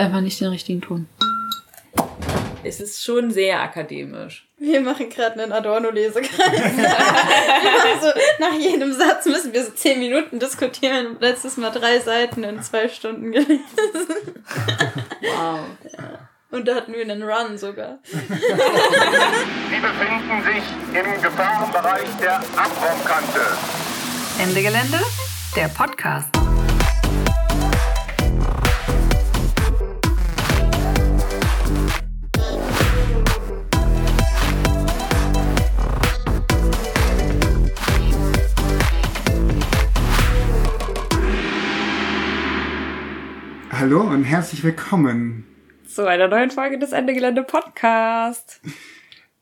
einfach nicht den richtigen Ton. Es ist schon sehr akademisch. Wir machen gerade einen Adorno-Lesekreis. also, nach jedem Satz müssen wir so zehn Minuten diskutieren. Letztes Mal drei Seiten in zwei Stunden gelesen. Wow. Und da hatten wir einen Run sogar. Sie befinden sich im Gefahrenbereich der Abraumkante. Ende Gelände, der Podcast. Hallo und herzlich willkommen. Zu einer neuen Folge des Ende Gelände Podcast.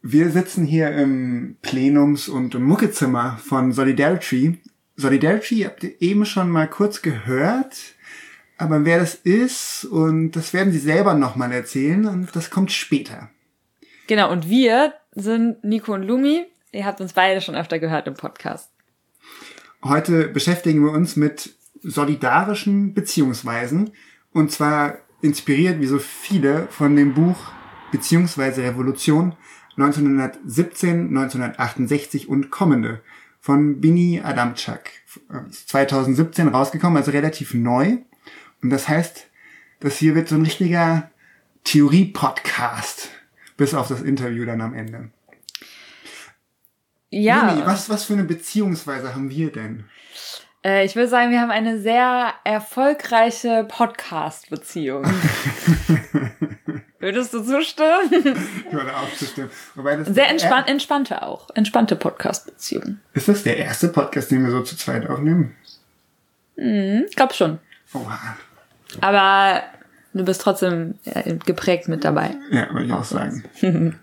Wir sitzen hier im Plenums- und Muckezimmer von Solidarity. Solidarity habt ihr eben schon mal kurz gehört, aber wer das ist und das werden sie selber nochmal erzählen und das kommt später. Genau, und wir sind Nico und Lumi. Ihr habt uns beide schon öfter gehört im Podcast. Heute beschäftigen wir uns mit solidarischen Beziehungsweisen und zwar inspiriert wie so viele von dem Buch Beziehungsweise Revolution 1917, 1968 und kommende von Bini Adamczak. Ist 2017 rausgekommen, also relativ neu. Und das heißt, das hier wird so ein richtiger Theorie-Podcast. Bis auf das Interview dann am Ende. Ja. Lumi, was, was für eine Beziehungsweise haben wir denn? Äh, ich würde sagen, wir haben eine sehr erfolgreiche Podcast-Beziehung. Würdest du zustimmen? Ich würde auch zustimmen. Wobei das Sehr entspann entspannte auch. Entspannte Podcast-Beziehung. Ist das der erste Podcast, den wir so zu zweit aufnehmen? Ich glaube schon. Oha. Aber du bist trotzdem geprägt mit dabei. Ja, würde ich auch sagen.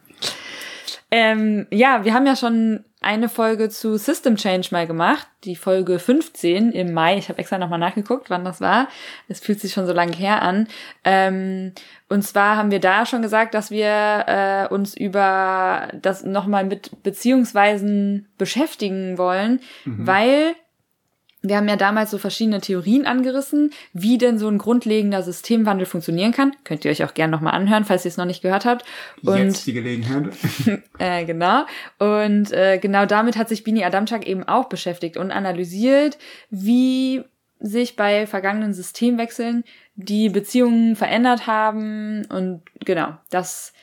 Ähm, ja, wir haben ja schon eine Folge zu System Change mal gemacht, die Folge 15 im Mai. Ich habe extra nochmal nachgeguckt, wann das war. Es fühlt sich schon so lange her an. Ähm, und zwar haben wir da schon gesagt, dass wir äh, uns über das nochmal mit Beziehungsweisen beschäftigen wollen, weil wir haben ja damals so verschiedene Theorien angerissen, wie denn so ein grundlegender Systemwandel funktionieren kann. Könnt ihr euch auch gerne nochmal anhören, falls ihr es noch nicht gehört habt. Und Jetzt die Gelegenheit. äh, genau. Und äh, genau damit hat sich Bini Adamczak eben auch beschäftigt und analysiert, wie sich bei vergangenen Systemwechseln die Beziehungen verändert haben. Und genau, das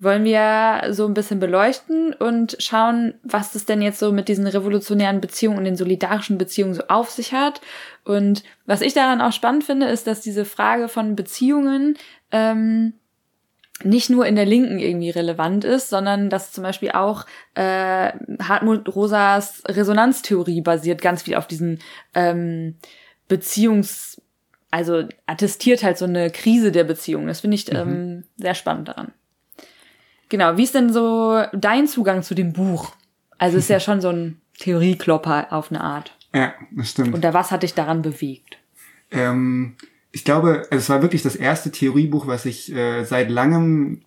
wollen wir so ein bisschen beleuchten und schauen, was das denn jetzt so mit diesen revolutionären Beziehungen und den solidarischen Beziehungen so auf sich hat. Und was ich daran auch spannend finde, ist, dass diese Frage von Beziehungen ähm, nicht nur in der Linken irgendwie relevant ist, sondern dass zum Beispiel auch äh, Hartmut Rosas Resonanztheorie basiert ganz viel auf diesen ähm, Beziehungs, also attestiert halt so eine Krise der Beziehung. Das finde ich ähm, sehr spannend daran. Genau, wie ist denn so dein Zugang zu dem Buch? Also es ist ja schon so ein Theorieklopper auf eine Art. Ja, das stimmt. Und da was hat dich daran bewegt? Ähm, ich glaube, also es war wirklich das erste Theoriebuch, was ich äh, seit langem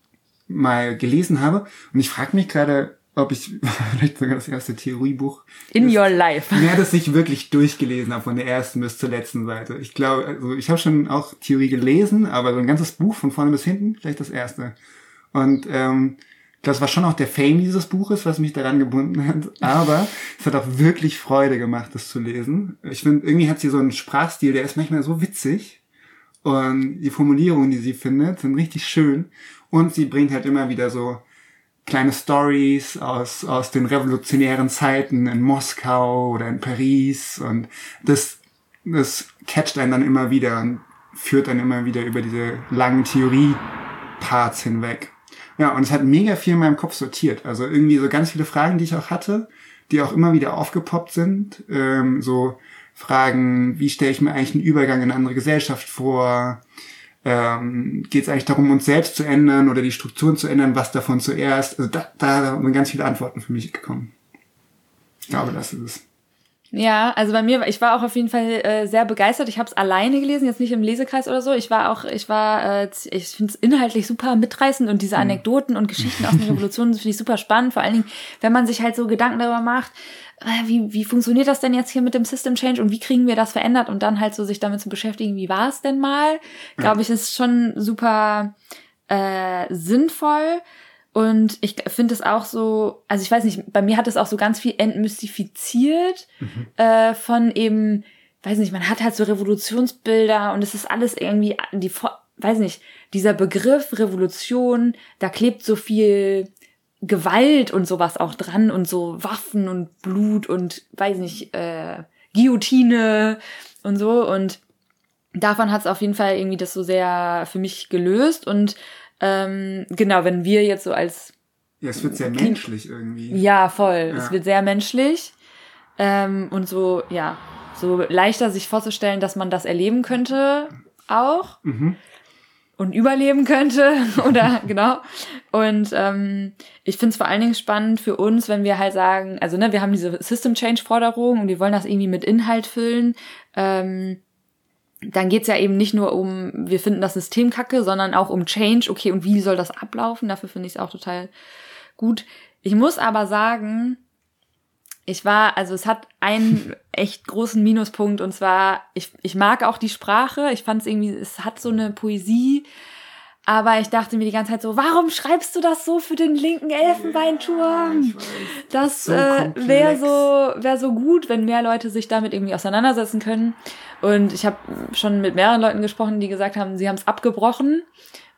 mal gelesen habe. Und ich frage mich gerade, ob ich vielleicht sogar das erste Theoriebuch In das- your life. Ja, das ich wirklich durchgelesen habe, von der ersten bis zur letzten Seite. Ich glaube, also ich habe schon auch Theorie gelesen, aber so ein ganzes Buch von vorne bis hinten, vielleicht das erste. Und ähm, das war schon auch der Fame dieses Buches, was mich daran gebunden hat. Aber es hat auch wirklich Freude gemacht, das zu lesen. Ich finde, irgendwie hat sie so einen Sprachstil, der ist manchmal so witzig. Und die Formulierungen, die sie findet, sind richtig schön. Und sie bringt halt immer wieder so kleine Stories aus, aus den revolutionären Zeiten in Moskau oder in Paris. Und das, das catcht einen dann immer wieder und führt dann immer wieder über diese langen Theorie-Parts hinweg. Ja, und es hat mega viel in meinem Kopf sortiert. Also irgendwie so ganz viele Fragen, die ich auch hatte, die auch immer wieder aufgepoppt sind. Ähm, so Fragen, wie stelle ich mir eigentlich einen Übergang in eine andere Gesellschaft vor? Ähm, Geht es eigentlich darum, uns selbst zu ändern oder die Strukturen zu ändern? Was davon zuerst? Also da, da sind ganz viele Antworten für mich gekommen. Ich glaube, das ist es. Ja, also bei mir, ich war auch auf jeden Fall äh, sehr begeistert. Ich habe es alleine gelesen, jetzt nicht im Lesekreis oder so. Ich war auch, ich war, äh, ich finde es inhaltlich super mitreißend und diese Anekdoten und Geschichten aus den Revolutionen finde ich super spannend. Vor allen Dingen, wenn man sich halt so Gedanken darüber macht, äh, wie, wie funktioniert das denn jetzt hier mit dem System Change und wie kriegen wir das verändert und dann halt so sich damit zu beschäftigen, wie war es denn mal, glaube ich, ist schon super äh, sinnvoll. Und ich finde es auch so, also ich weiß nicht, bei mir hat es auch so ganz viel entmystifiziert äh, von eben, weiß nicht, man hat halt so Revolutionsbilder und es ist alles irgendwie, die, weiß nicht, dieser Begriff Revolution, da klebt so viel Gewalt und sowas auch dran und so Waffen und Blut und weiß nicht, äh, Guillotine und so. Und davon hat es auf jeden Fall irgendwie das so sehr für mich gelöst. Und ähm, genau, wenn wir jetzt so als Ja, es wird sehr menschlich irgendwie. ja voll, Ja. es wird sehr menschlich ähm, und so ja so leichter sich vorzustellen, dass man das erleben könnte auch Mhm. und überleben könnte oder genau und ähm, ich finde es vor allen Dingen spannend für uns, wenn wir halt sagen, also ne, wir haben diese System Change Forderung und wir wollen das irgendwie mit Inhalt füllen. Ähm, dann geht's ja eben nicht nur um, wir finden das System kacke, sondern auch um Change. Okay, und wie soll das ablaufen? Dafür finde ich es auch total gut. Ich muss aber sagen, ich war, also es hat einen echt großen Minuspunkt und zwar, ich, ich mag auch die Sprache. Ich fand es irgendwie, es hat so eine Poesie. Aber ich dachte mir die ganze Zeit so, warum schreibst du das so für den linken Elfenbeinturm? Das So äh, wäre so, wäre so gut, wenn mehr Leute sich damit irgendwie auseinandersetzen können. Und ich habe schon mit mehreren Leuten gesprochen, die gesagt haben, sie haben es abgebrochen.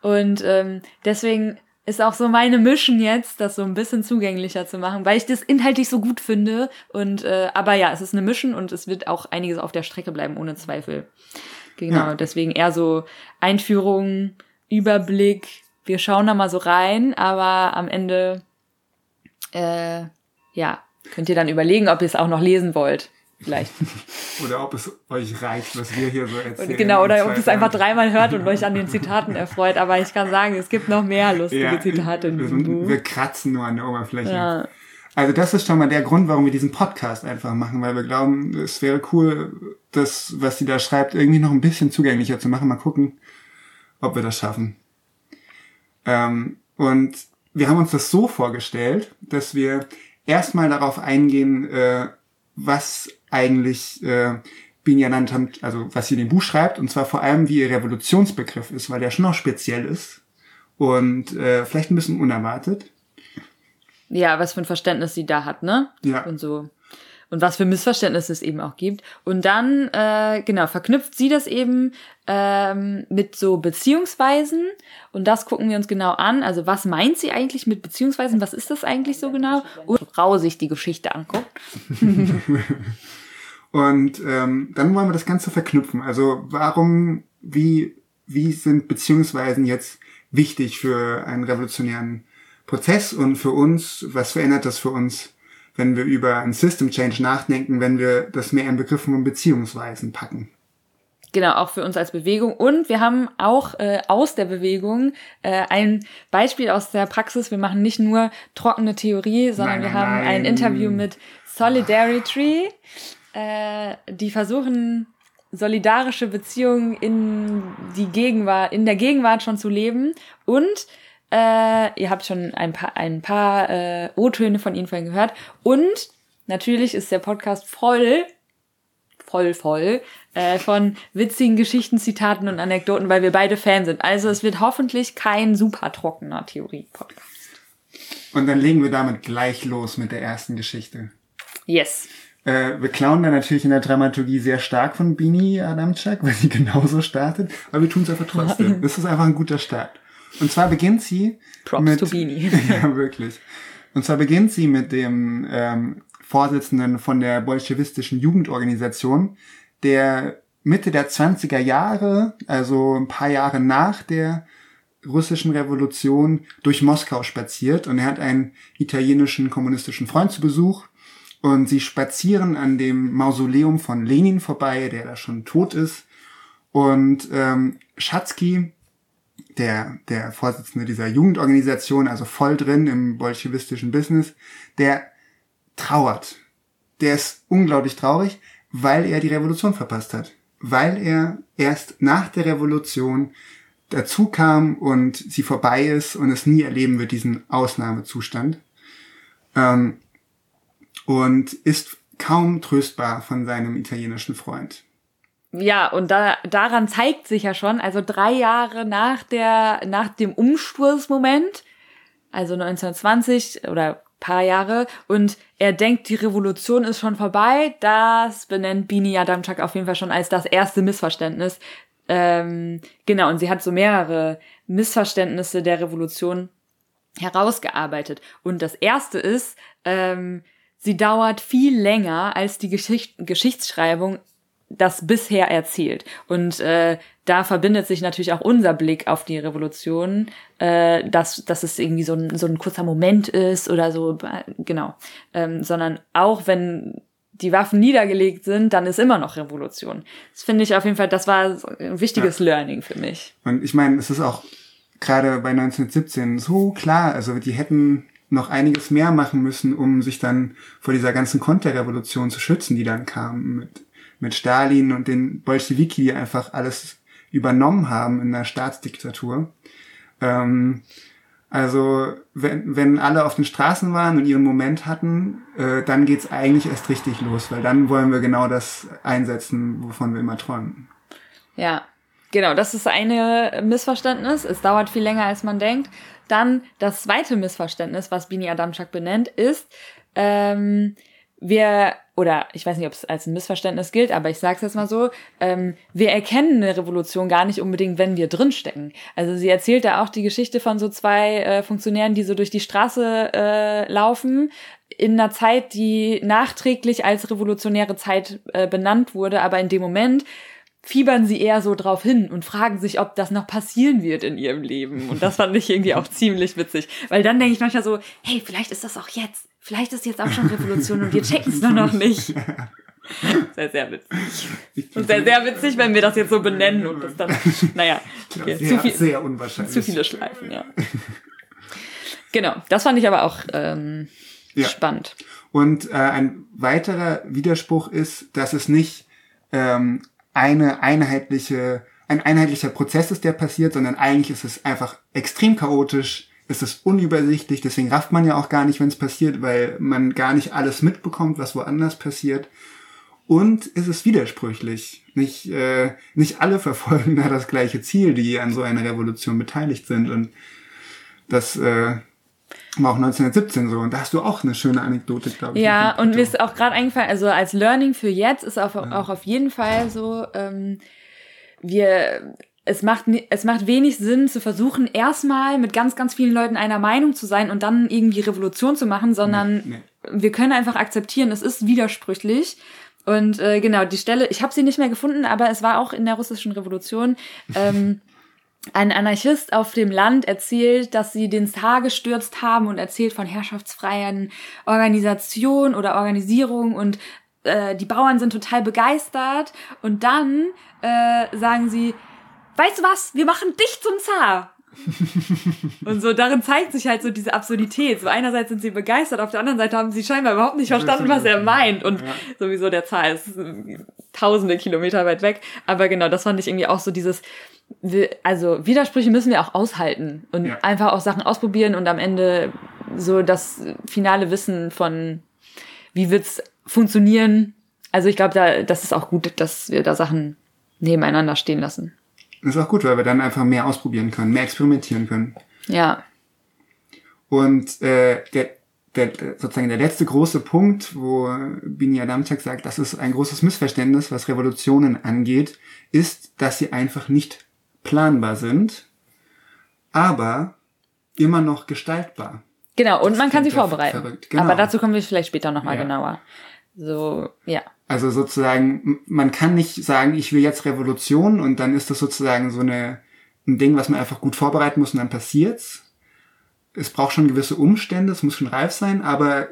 Und ähm, deswegen ist auch so meine Mission jetzt, das so ein bisschen zugänglicher zu machen, weil ich das inhaltlich so gut finde. Und äh, aber ja, es ist eine Mission und es wird auch einiges auf der Strecke bleiben, ohne Zweifel. Genau, Ja. deswegen eher so Einführung, Überblick. Wir schauen da mal so rein, aber am Ende, äh, ja, könnt ihr dann überlegen, ob ihr es auch noch lesen wollt. Vielleicht. Oder ob es euch reicht, was wir hier so erzählen. genau, oder ob ihr es einfach dreimal hört und euch an den Zitaten erfreut. Aber ich kann sagen, es gibt noch mehr lustige Ja, Zitate in wir, diesem Buch. wir kratzen nur an der Oberfläche. Ja. Also das ist schon mal der Grund, warum wir diesen Podcast einfach machen, weil wir glauben, es wäre cool, das, was sie da schreibt, irgendwie noch ein bisschen zugänglicher zu machen. Mal gucken, ob wir das schaffen. Ähm, und wir haben uns das so vorgestellt, dass wir erstmal darauf eingehen, äh, was eigentlich äh, Binja Nantam, also was sie in dem Buch schreibt, und zwar vor allem, wie ihr Revolutionsbegriff ist, weil der schon auch speziell ist und äh, vielleicht ein bisschen unerwartet. Ja, was für ein Verständnis sie da hat, ne? Ja. Und so. Und was für Missverständnisse es eben auch gibt. Und dann, äh, genau, verknüpft sie das eben ähm, mit so Beziehungsweisen. Und das gucken wir uns genau an. Also was meint sie eigentlich mit Beziehungsweisen? Was ist das eigentlich so genau? Und Frau sich die Geschichte anguckt. Und ähm, dann wollen wir das Ganze verknüpfen. Also warum, wie, wie sind Beziehungsweisen jetzt wichtig für einen revolutionären Prozess und für uns, was verändert das für uns, wenn wir über ein System Change nachdenken, wenn wir das mehr in Begriffen von Beziehungsweisen packen? Genau, auch für uns als Bewegung. Und wir haben auch äh, aus der Bewegung äh, ein Beispiel aus der Praxis. Wir machen nicht nur trockene Theorie, sondern Nein, wir nein, haben ein nein. Interview mit Solidarity. Äh, die versuchen solidarische Beziehungen in die Gegenwart, in der Gegenwart schon zu leben. Und äh, ihr habt schon ein paar, ein paar äh, O-Töne von ihnen vorhin gehört. Und natürlich ist der Podcast voll voll, voll äh, von witzigen Geschichten, Zitaten und Anekdoten, weil wir beide Fan sind. Also es wird hoffentlich kein super trockener Theorie-Podcast. Und dann legen wir damit gleich los mit der ersten Geschichte. Yes. Äh, wir klauen da natürlich in der Dramaturgie sehr stark von Bini Adamczak, weil sie genauso startet, aber wir tun es einfach trotzdem. Das ist einfach ein guter Start. Und zwar beginnt sie Props mit, to Bini. ja, wirklich. Und zwar beginnt sie mit dem ähm, Vorsitzenden von der bolschewistischen Jugendorganisation, der Mitte der 20er Jahre, also ein paar Jahre nach der russischen Revolution, durch Moskau spaziert und er hat einen italienischen kommunistischen Freund zu Besuch und sie spazieren an dem Mausoleum von Lenin vorbei, der da schon tot ist. Und ähm, Schatzky, der, der Vorsitzende dieser Jugendorganisation, also voll drin im bolschewistischen Business, der trauert. der ist unglaublich traurig, weil er die Revolution verpasst hat. Weil er erst nach der Revolution dazu kam und sie vorbei ist und es nie erleben wird, diesen Ausnahmezustand. Ähm, und ist kaum tröstbar von seinem italienischen Freund. Ja, und da, daran zeigt sich ja schon, also drei Jahre nach der, nach dem Umsturzmoment, also 1920 oder paar Jahre, und er denkt, die Revolution ist schon vorbei, das benennt Bini Adamczak auf jeden Fall schon als das erste Missverständnis. Ähm, genau, und sie hat so mehrere Missverständnisse der Revolution herausgearbeitet. Und das erste ist, ähm, sie dauert viel länger als die Geschicht Geschichtsschreibung das bisher erzählt. Und äh, da verbindet sich natürlich auch unser Blick auf die Revolution, äh, dass, dass es irgendwie so ein, so ein kurzer Moment ist oder so, äh, genau. Ähm, sondern auch wenn die Waffen niedergelegt sind, dann ist immer noch Revolution. Das finde ich auf jeden Fall, das war ein wichtiges ja. Learning für mich. Und ich meine, es ist auch gerade bei 1917 so klar, also die hätten noch einiges mehr machen müssen, um sich dann vor dieser ganzen Konterrevolution zu schützen, die dann kam mit mit Stalin und den Bolschewiki, die einfach alles übernommen haben in der Staatsdiktatur. Ähm, also wenn, wenn alle auf den Straßen waren und ihren Moment hatten, äh, dann geht's eigentlich erst richtig los, weil dann wollen wir genau das einsetzen, wovon wir immer träumen. Ja, genau, das ist eine Missverständnis. Es dauert viel länger, als man denkt. Dann das zweite Missverständnis, was Bini Adamczak benennt, ist, ähm, wir, oder ich weiß nicht, ob es als ein Missverständnis gilt, aber ich sage es jetzt mal so, ähm, wir erkennen eine Revolution gar nicht unbedingt, wenn wir drinstecken. Also sie erzählt da auch die Geschichte von so zwei äh, Funktionären, die so durch die Straße äh, laufen, in einer Zeit, die nachträglich als revolutionäre Zeit äh, benannt wurde, aber in dem Moment fiebern sie eher so drauf hin und fragen sich, ob das noch passieren wird in ihrem Leben. Und das fand ich irgendwie auch ziemlich witzig. Weil dann denke ich manchmal so, hey, vielleicht ist das auch jetzt. Vielleicht ist jetzt auch schon Revolution und wir checken es nur noch nicht. Sehr, sehr witzig. Und sehr, sehr witzig, wenn wir das jetzt so benennen und das dann, naja, okay, sehr, zu, viel, sehr unwahrscheinlich. zu viele Schleifen, ja. Genau, das fand ich aber auch ähm, ja. spannend. Und äh, ein weiterer Widerspruch ist, dass es nicht ähm, eine einheitliche, ein einheitlicher Prozess ist, der passiert, sondern eigentlich ist es einfach extrem chaotisch, ist es unübersichtlich, deswegen rafft man ja auch gar nicht, wenn es passiert, weil man gar nicht alles mitbekommt, was woanders passiert. Und ist es widersprüchlich. Nicht, äh, nicht alle verfolgen da das gleiche Ziel, die an so einer Revolution beteiligt sind. Und das äh, war auch 1917 so. Und da hast du auch eine schöne Anekdote, glaube ich. Ja, und mir ist auch gerade eingefallen, also als Learning für jetzt ist auch, ja. auch auf jeden Fall so, ähm, wir es macht, es macht wenig Sinn zu versuchen, erstmal mit ganz, ganz vielen Leuten einer Meinung zu sein und dann irgendwie Revolution zu machen, sondern nee, nee. wir können einfach akzeptieren, es ist widersprüchlich. Und äh, genau, die Stelle, ich habe sie nicht mehr gefunden, aber es war auch in der russischen Revolution. Ähm, ein Anarchist auf dem Land erzählt, dass sie den Zar gestürzt haben und erzählt von herrschaftsfreien Organisation oder Organisierung und äh, die Bauern sind total begeistert und dann äh, sagen sie, weißt du was, wir machen dich zum Zar. und so darin zeigt sich halt so diese Absurdität. So einerseits sind sie begeistert, auf der anderen Seite haben sie scheinbar überhaupt nicht verstanden, was er meint. Und ja. sowieso der Zar ist tausende Kilometer weit weg. Aber genau, das fand ich irgendwie auch so dieses, also Widersprüche müssen wir auch aushalten und ja. einfach auch Sachen ausprobieren und am Ende so das finale Wissen von, wie wird's funktionieren. Also ich glaube, da, das ist auch gut, dass wir da Sachen nebeneinander stehen lassen. Das ist auch gut, weil wir dann einfach mehr ausprobieren können, mehr experimentieren können. Ja. Und äh, der, der, sozusagen der letzte große Punkt, wo Bini Adamczak sagt, das ist ein großes Missverständnis, was Revolutionen angeht, ist, dass sie einfach nicht planbar sind, aber immer noch gestaltbar. Genau, und das man kann sie vorbereiten. Genau. Aber dazu kommen wir vielleicht später nochmal ja. genauer. So, ja. Also sozusagen, man kann nicht sagen, ich will jetzt Revolution und dann ist das sozusagen so eine, ein Ding, was man einfach gut vorbereiten muss und dann passiert's. Es braucht schon gewisse Umstände, es muss schon reif sein, aber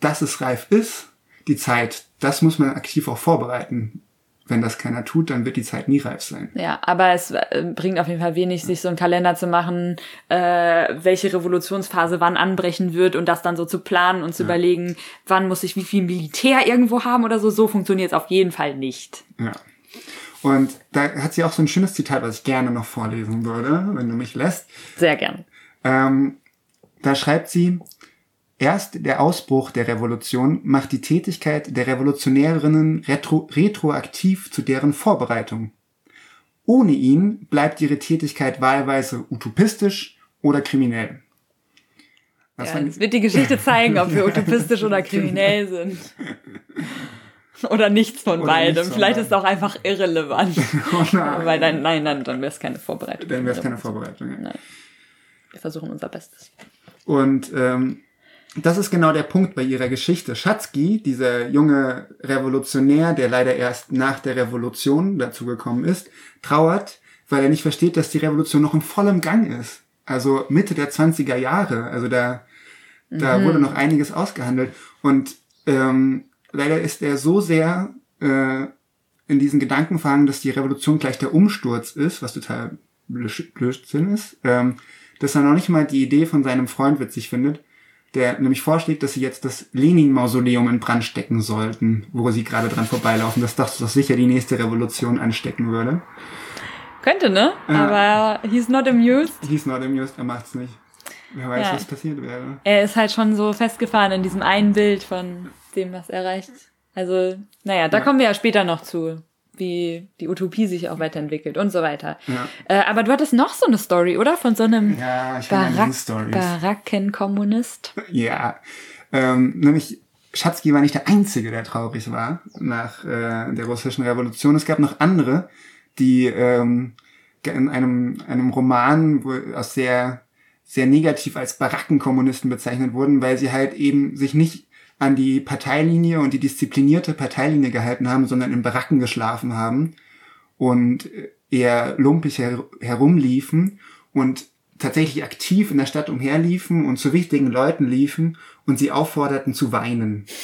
dass es reif ist, die Zeit, das muss man aktiv auch vorbereiten. Wenn das keiner tut, dann wird die Zeit nie reif sein. Ja, aber es äh, bringt auf jeden Fall wenig, sich so einen Kalender zu machen, äh, welche Revolutionsphase wann anbrechen wird und das dann so zu planen und zu Ja. überlegen, wann muss ich wie viel Militär irgendwo haben oder so. So funktioniert es auf jeden Fall nicht. Ja. Und da hat sie auch so ein schönes Zitat, was ich gerne noch vorlesen würde, wenn du mich lässt. Sehr gern. Ähm, da schreibt sie, erst der Ausbruch der Revolution macht die Tätigkeit der Revolutionärinnen retro retroaktiv zu deren Vorbereitung. Ohne ihn bleibt ihre Tätigkeit wahlweise utopistisch oder kriminell. Das Ja, wird die Geschichte zeigen, ob wir utopistisch oder kriminell sind. Oder nichts von Oder beidem. nichts von Vielleicht beidem. ist es auch einfach irrelevant. oh Weil dann, nein, dann, dann wäre es keine Vorbereitung. dann wäre es keine Vorbereitung. Ja. Nein. Wir versuchen unser Bestes. Und ähm, das ist genau der Punkt bei ihrer Geschichte. Schatzky, dieser junge Revolutionär, der leider erst nach der Revolution dazu gekommen ist, trauert, weil er nicht versteht, dass die Revolution noch in vollem Gang ist. Also Mitte der 20er Jahre. Also da, da wurde noch einiges ausgehandelt. Und ähm, leider ist er so sehr äh, in diesen Gedanken verhangen, dass die Revolution gleich der Umsturz ist, was total Blöd- Blödsinn ist, ähm, dass er noch nicht mal die Idee von seinem Freund witzig findet, der nämlich vorschlägt, dass sie jetzt das Lenin-Mausoleum in Brand stecken sollten, wo sie gerade dran vorbeilaufen, dass das doch sicher die nächste Revolution anstecken würde. Könnte, ne? Aber he's not amused. He's not amused, er macht's nicht. Wer weiß, Ja. was passiert wäre. Er ist halt schon so festgefahren in diesem einen Bild von dem, was erreicht. Also, naja, da Ja. kommen wir ja später noch zu, wie die Utopie sich auch weiterentwickelt und so weiter. Ja. Äh, aber du hattest noch so eine Story, oder? Von so einem Ja, Barack. Barackenkommunist. Ja, ähm, nämlich Schatzky war nicht der Einzige, der traurig war nach äh, der russischen Revolution. Es gab noch andere, die ähm, in einem, einem Roman aus sehr, sehr negativ als Barackenkommunisten bezeichnet wurden, weil sie halt eben sich nicht an die Parteilinie und die disziplinierte Parteilinie gehalten haben, sondern in Baracken geschlafen haben und eher lumpig her herumliefen und tatsächlich aktiv in der Stadt umherliefen und zu wichtigen Leuten liefen und sie aufforderten zu weinen.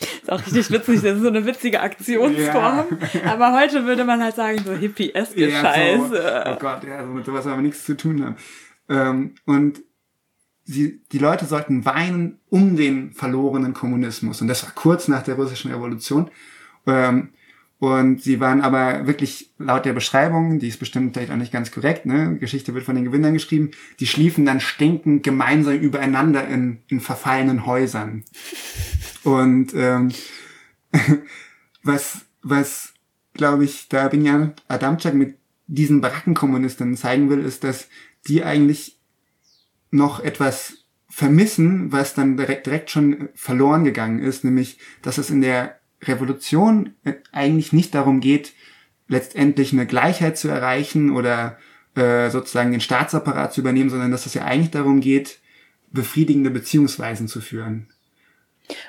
Ist auch richtig witzig, das ist so eine witzige Aktionsform. Aber heute würde man halt sagen, so hippie-eske Ja, Scheiße. So, oh Gott, ja, also mit sowas haben wir nichts zu tun haben. Ähm, und sie, die Leute sollten weinen um den verlorenen Kommunismus. Und das war kurz nach der russischen Revolution. Ähm, und sie waren aber wirklich laut der Beschreibung, die ist bestimmt vielleicht auch nicht ganz korrekt, ne? Geschichte wird von den Gewinnern geschrieben, die schliefen dann stinkend gemeinsam übereinander in, in verfallenen Häusern. Und ähm, was, was glaube ich, da Binyan Adamczak mit diesen Barackenkommunisten zeigen will, ist, dass die eigentlich noch etwas vermissen, was dann direkt, direkt schon verloren gegangen ist, nämlich, dass es in der Revolution äh, eigentlich nicht darum geht, letztendlich eine Gleichheit zu erreichen oder äh, sozusagen den Staatsapparat zu übernehmen, sondern dass es ja eigentlich darum geht, befriedigende Beziehungsweisen zu führen.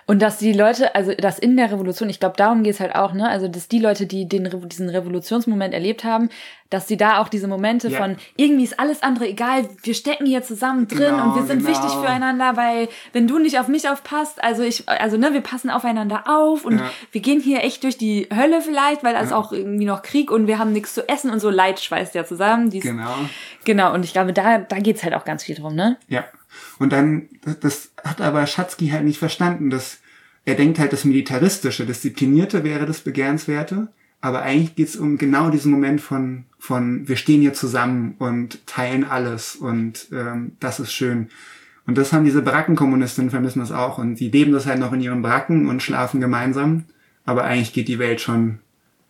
Und dass die Leute, also dass in der Revolution, ich glaube, darum geht's halt auch, ne? Also dass die Leute, die den diesen Revolutionsmoment erlebt haben, dass sie da auch diese Momente Ja. von irgendwie ist alles andere egal, wir stecken hier zusammen drin Genau, und wir sind genau. wichtig füreinander, weil wenn du nicht auf mich aufpasst, also ich, also ne, wir passen aufeinander auf und Ja. wir gehen hier echt durch die Hölle vielleicht, weil da ist Ja. auch irgendwie noch Krieg und wir haben nichts zu essen und so Leid schweißt ja zusammen. Dies, Genau. Genau, und ich glaube, da, da geht's halt auch ganz viel drum, ne? Ja. Und dann, das, hat aber Schatzky halt nicht verstanden, dass er denkt halt, das Militaristische, Disziplinierte wäre das Begehrenswerte, aber eigentlich geht's um genau diesen Moment von, von wir stehen hier zusammen und teilen alles und ähm, das ist schön. Und das haben diese Barackenkommunistinnen vermissen das auch. Und sie leben das halt noch in ihren Baracken und schlafen gemeinsam, aber eigentlich geht die Welt schon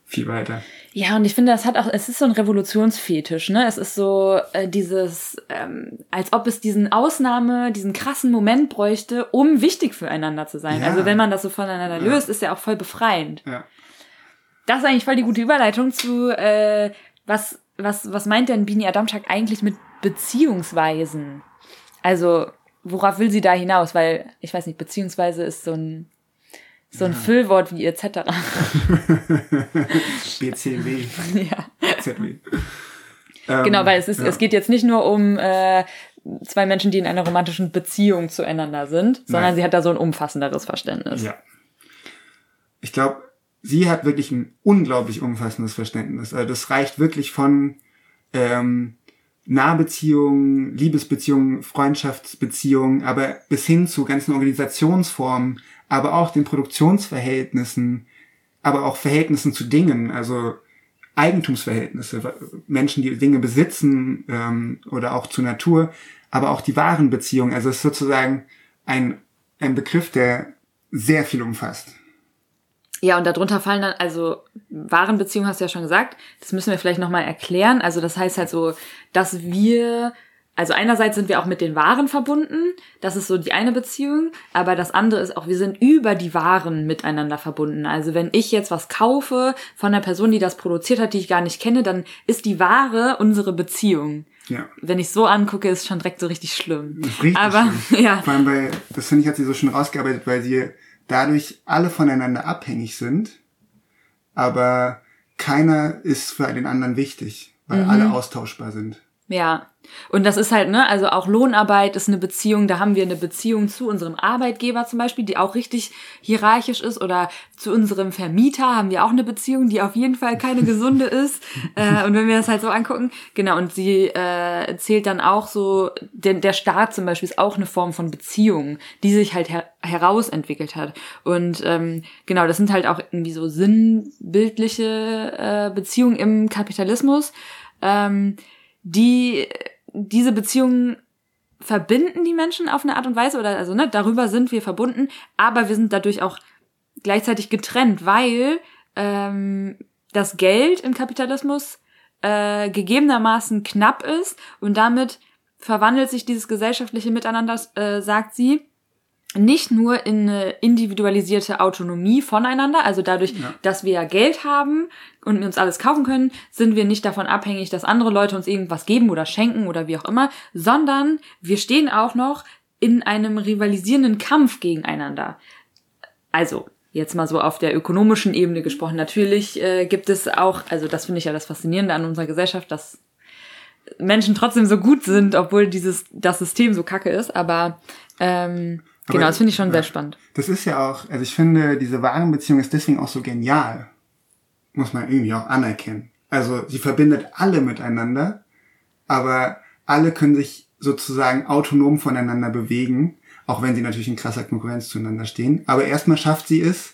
viel weiter. Ja, und ich finde, das hat auch, es ist so ein Revolutionsfetisch, ne? Es ist so äh, dieses, ähm, als ob es diesen Ausnahme, diesen krassen Moment bräuchte, um wichtig füreinander zu sein. Ja. Also wenn man das so voneinander Ja. löst, ist ja auch voll befreiend. Ja. Das ist eigentlich voll die gute Überleitung zu, äh, was, was, was meint denn Bini Adamczak eigentlich mit Beziehungsweisen? Also, worauf will sie da hinaus? Weil, ich weiß nicht, beziehungsweise ist so ein, so ein Füllwort wie etc. BCW, ja. ZW. Genau, weil es ist, ja. es geht jetzt nicht nur um äh, zwei Menschen, die in einer romantischen Beziehung zueinander sind, sondern Nein. sie hat da so ein umfassenderes Verständnis. Ja. Ich glaube, sie hat wirklich ein unglaublich umfassendes Verständnis. Also das reicht wirklich von ähm, Nahbeziehungen, Liebesbeziehungen, Freundschaftsbeziehungen, aber bis hin zu ganzen Organisationsformen, aber auch den Produktionsverhältnissen, aber auch Verhältnissen zu Dingen, also Eigentumsverhältnisse, Menschen, die Dinge besitzen ähm, oder auch zur Natur, aber auch die wahren Beziehungen. Also es ist sozusagen ein, ein Begriff, der sehr viel umfasst. Ja, und darunter fallen dann, also Warenbeziehungen hast du ja schon gesagt, das müssen wir vielleicht nochmal erklären. Also das heißt halt so, dass wir, also einerseits sind wir auch mit den Waren verbunden, das ist so die eine Beziehung, aber das andere ist auch, wir sind über die Waren miteinander verbunden. Also wenn ich jetzt was kaufe von einer Person, die das produziert hat, die ich gar nicht kenne, dann ist die Ware unsere Beziehung. Ja. Wenn ich so angucke, ist schon direkt so richtig schlimm. Richtig aber schlimm. ja, Vor allem, weil, das finde ich, hat sie so schön rausgearbeitet, weil sie dadurch alle voneinander abhängig sind, aber keiner ist für den anderen wichtig, weil Mhm. alle austauschbar sind. Ja. Und das ist halt, ne, also auch Lohnarbeit ist eine Beziehung, da haben wir eine Beziehung zu unserem Arbeitgeber zum Beispiel, die auch richtig hierarchisch ist, oder zu unserem Vermieter haben wir auch eine Beziehung, die auf jeden Fall keine gesunde ist. Äh, und wenn wir das halt so angucken, genau, und sie äh, zählt dann auch so, der, der Staat zum Beispiel ist auch eine Form von Beziehung, die sich halt her herausentwickelt hat. Und ähm, genau, das sind halt auch irgendwie so sinnbildliche äh, Beziehungen im Kapitalismus. Ähm, die diese Beziehungen verbinden die Menschen auf eine Art und Weise oder also ne, darüber sind wir verbunden, aber wir sind dadurch auch gleichzeitig getrennt, weil ähm, das Geld im Kapitalismus äh, gegebenermaßen knapp ist und damit verwandelt sich dieses gesellschaftliche Miteinander, äh, sagt sie, nicht nur in eine individualisierte Autonomie voneinander, also dadurch, Ja. dass wir ja Geld haben und uns alles kaufen können, sind wir nicht davon abhängig, dass andere Leute uns irgendwas geben oder schenken oder wie auch immer, sondern wir stehen auch noch in einem rivalisierenden Kampf gegeneinander. Also, jetzt mal so auf der ökonomischen Ebene gesprochen. Natürlich äh, gibt es auch, also das finde ich ja das Faszinierende an unserer Gesellschaft, dass Menschen trotzdem so gut sind, obwohl dieses das System so kacke ist. Aber ähm, Aber- genau, das finde ich schon ja. sehr spannend. Das ist ja auch, also ich finde, diese Warenbeziehung ist deswegen auch so genial. Muss man irgendwie auch anerkennen. Also sie verbindet alle miteinander, aber alle können sich sozusagen autonom voneinander bewegen, auch wenn sie natürlich in krasser Konkurrenz zueinander stehen. Aber erstmal schafft sie es,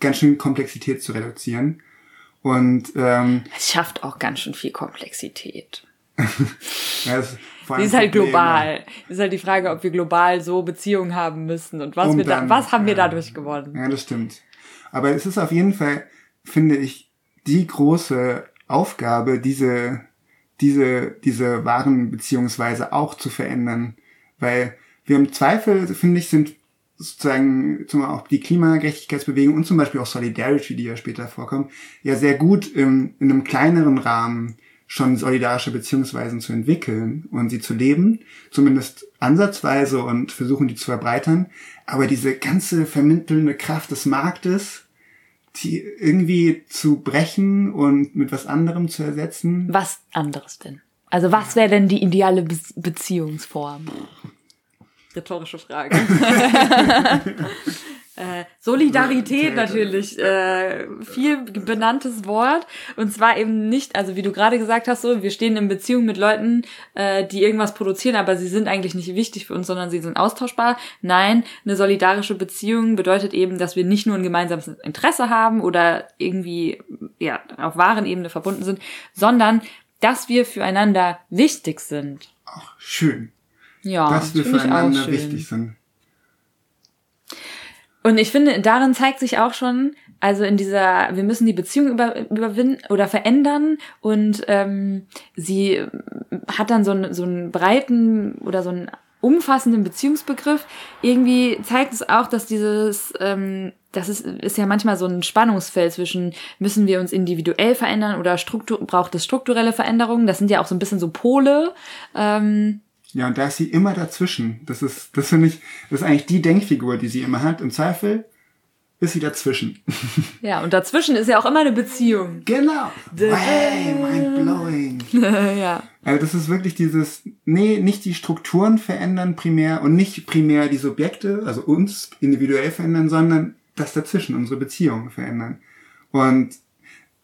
ganz schön Komplexität zu reduzieren. Und ähm, Es schafft auch ganz schön viel Komplexität. ja, das allem ist halt Probleme. global. ist halt die Frage, ob wir global so Beziehungen haben müssen und was Um wir da, dann- was haben wir ja. dadurch gewonnen. Ja, das stimmt. Aber es ist auf jeden Fall, finde ich, die große Aufgabe, diese, diese, diese Waren beziehungsweise auch zu verändern. Weil wir im Zweifel, finde ich, sind sozusagen zum Beispiel auch die Klimagerechtigkeitsbewegung und zum Beispiel auch Solidarity, die ja später vorkommt, ja sehr gut im, in einem kleineren Rahmen schon solidarische Beziehungsweisen zu entwickeln und sie zu leben, zumindest ansatzweise und versuchen die zu verbreitern. Aber diese ganze vermittelnde Kraft des Marktes, die irgendwie zu brechen und mit was anderem zu ersetzen, Was anderes denn? Also was wäre denn die ideale Be Beziehungsform? Rhetorische Frage. äh, Solidarität natürlich, äh, viel benanntes Wort. Und zwar eben nicht, also wie du gerade gesagt hast, so, wir stehen in Beziehung mit Leuten, äh, die irgendwas produzieren, aber sie sind eigentlich nicht wichtig für uns, sondern sie sind austauschbar. Nein, eine solidarische Beziehung bedeutet eben, dass wir nicht nur ein gemeinsames Interesse haben oder irgendwie ja auf wahren Ebene verbunden sind, sondern dass wir füreinander wichtig sind. auch schön, Ja, dass wir füreinander wichtig sind. Und ich finde, darin zeigt sich auch schon, also in dieser, wir müssen die Beziehung über, überwinden oder verändern und ähm, sie hat dann so einen, so einen breiten oder so einen umfassenden Beziehungsbegriff. Irgendwie zeigt es auch, dass dieses, ähm, das ist, ist ja manchmal so ein Spannungsfeld zwischen, müssen wir uns individuell verändern oder Struktur, braucht es strukturelle Veränderungen? Das sind ja auch so ein bisschen so Pole. Ähm, Ja, und da ist sie immer dazwischen. Das ist, das finde ich, das ist eigentlich die Denkfigur, die sie immer hat. Im Zweifel ist sie dazwischen. ja, und dazwischen ist ja auch immer eine Beziehung. genau. Hey, mind blowing. ja. Also das ist wirklich dieses, nee, nicht die Strukturen verändern primär und nicht primär die Subjekte, also uns individuell verändern, sondern das dazwischen, unsere Beziehungen verändern. Und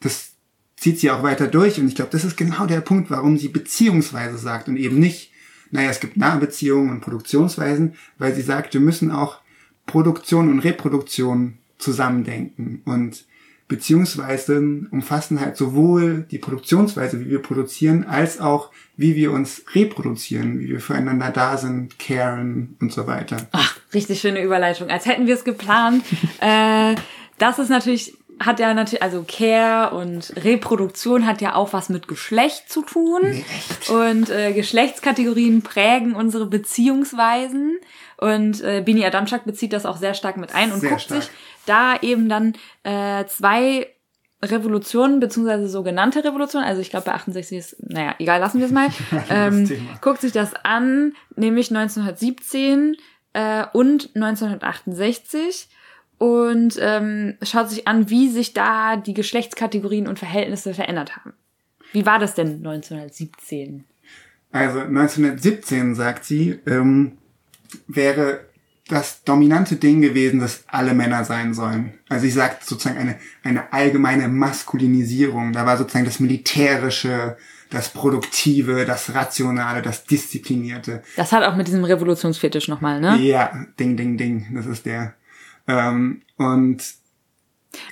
das zieht sie auch weiter durch. Und ich glaube, das ist genau der Punkt, warum sie beziehungsweise sagt und eben nicht, naja, es gibt Nahbeziehungen und Produktionsweisen, weil sie sagt, wir müssen auch Produktion und Reproduktion zusammendenken. Und Beziehungsweisen umfassen halt sowohl die Produktionsweise, wie wir produzieren, als auch wie wir uns reproduzieren, wie wir füreinander da sind, caren und so weiter. Ach, richtig schöne Überleitung. Als hätten wir es geplant. äh, das ist natürlich hat ja natürlich, also Care und Reproduktion hat ja auch was mit Geschlecht zu tun. Nee? Und äh, Geschlechtskategorien prägen unsere Beziehungsweisen. Und äh, Bini Adamczak bezieht das auch sehr stark mit ein und Sehr guckt stark. sich da eben dann äh, zwei Revolutionen, beziehungsweise sogenannte Revolutionen, also ich glaube bei 68 ist, naja, egal, lassen wir es mal, ähm, guckt sich das an, nämlich 1917 äh, und 1968 und ähm, schaut sich an, wie sich da die Geschlechtskategorien und Verhältnisse verändert haben. Wie war das denn 1917? Also 1917, sagt sie, ähm, wäre das dominante Ding gewesen, dass alle Männer sein sollen. Also sie sagt sozusagen eine, eine allgemeine Maskulinisierung. Da war sozusagen das Militärische, das Produktive, das Rationale, das Disziplinierte. Das hat auch mit diesem Revolutionsfetisch nochmal, ne? Ja, ding, ding, ding, das ist der. Ähm, und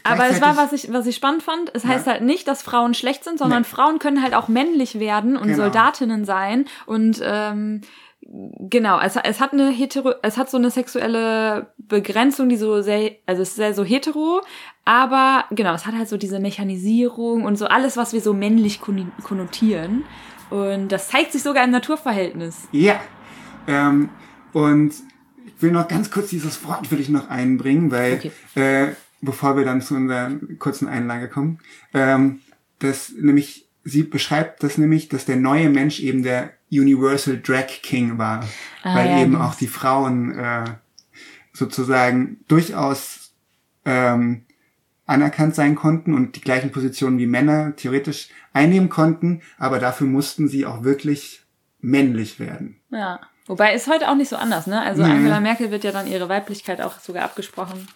Aber es war, was ich, was ich spannend fand, es heißt halt nicht, dass Frauen schlecht sind, sondern Nee. Frauen können halt auch männlich werden und Genau. Soldatinnen sein. Und ähm, genau, es, es hat eine hetero, es hat so eine sexuelle Begrenzung, die so sehr, also es ist sehr so hetero, aber genau, es hat halt so diese Mechanisierung und so alles, was wir so männlich kon- konnotieren. Und das zeigt sich sogar im Naturverhältnis. Ja. Ähm, und will noch ganz kurz dieses Wort will ich noch einbringen, weil Okay. äh, bevor wir dann zu unserer kurzen Einlage kommen, ähm, das nämlich sie beschreibt das nämlich, dass der neue Mensch eben der Universal Drag King war, Ah, weil ja, eben genau. auch die Frauen äh, sozusagen durchaus ähm, anerkannt sein konnten und die gleichen Positionen wie Männer theoretisch einnehmen konnten, aber dafür mussten sie auch wirklich männlich werden. Ja. Wobei ist heute auch nicht so anders, ne? Also Nee. Angela Merkel wird ja dann ihre Weiblichkeit auch sogar abgesprochen.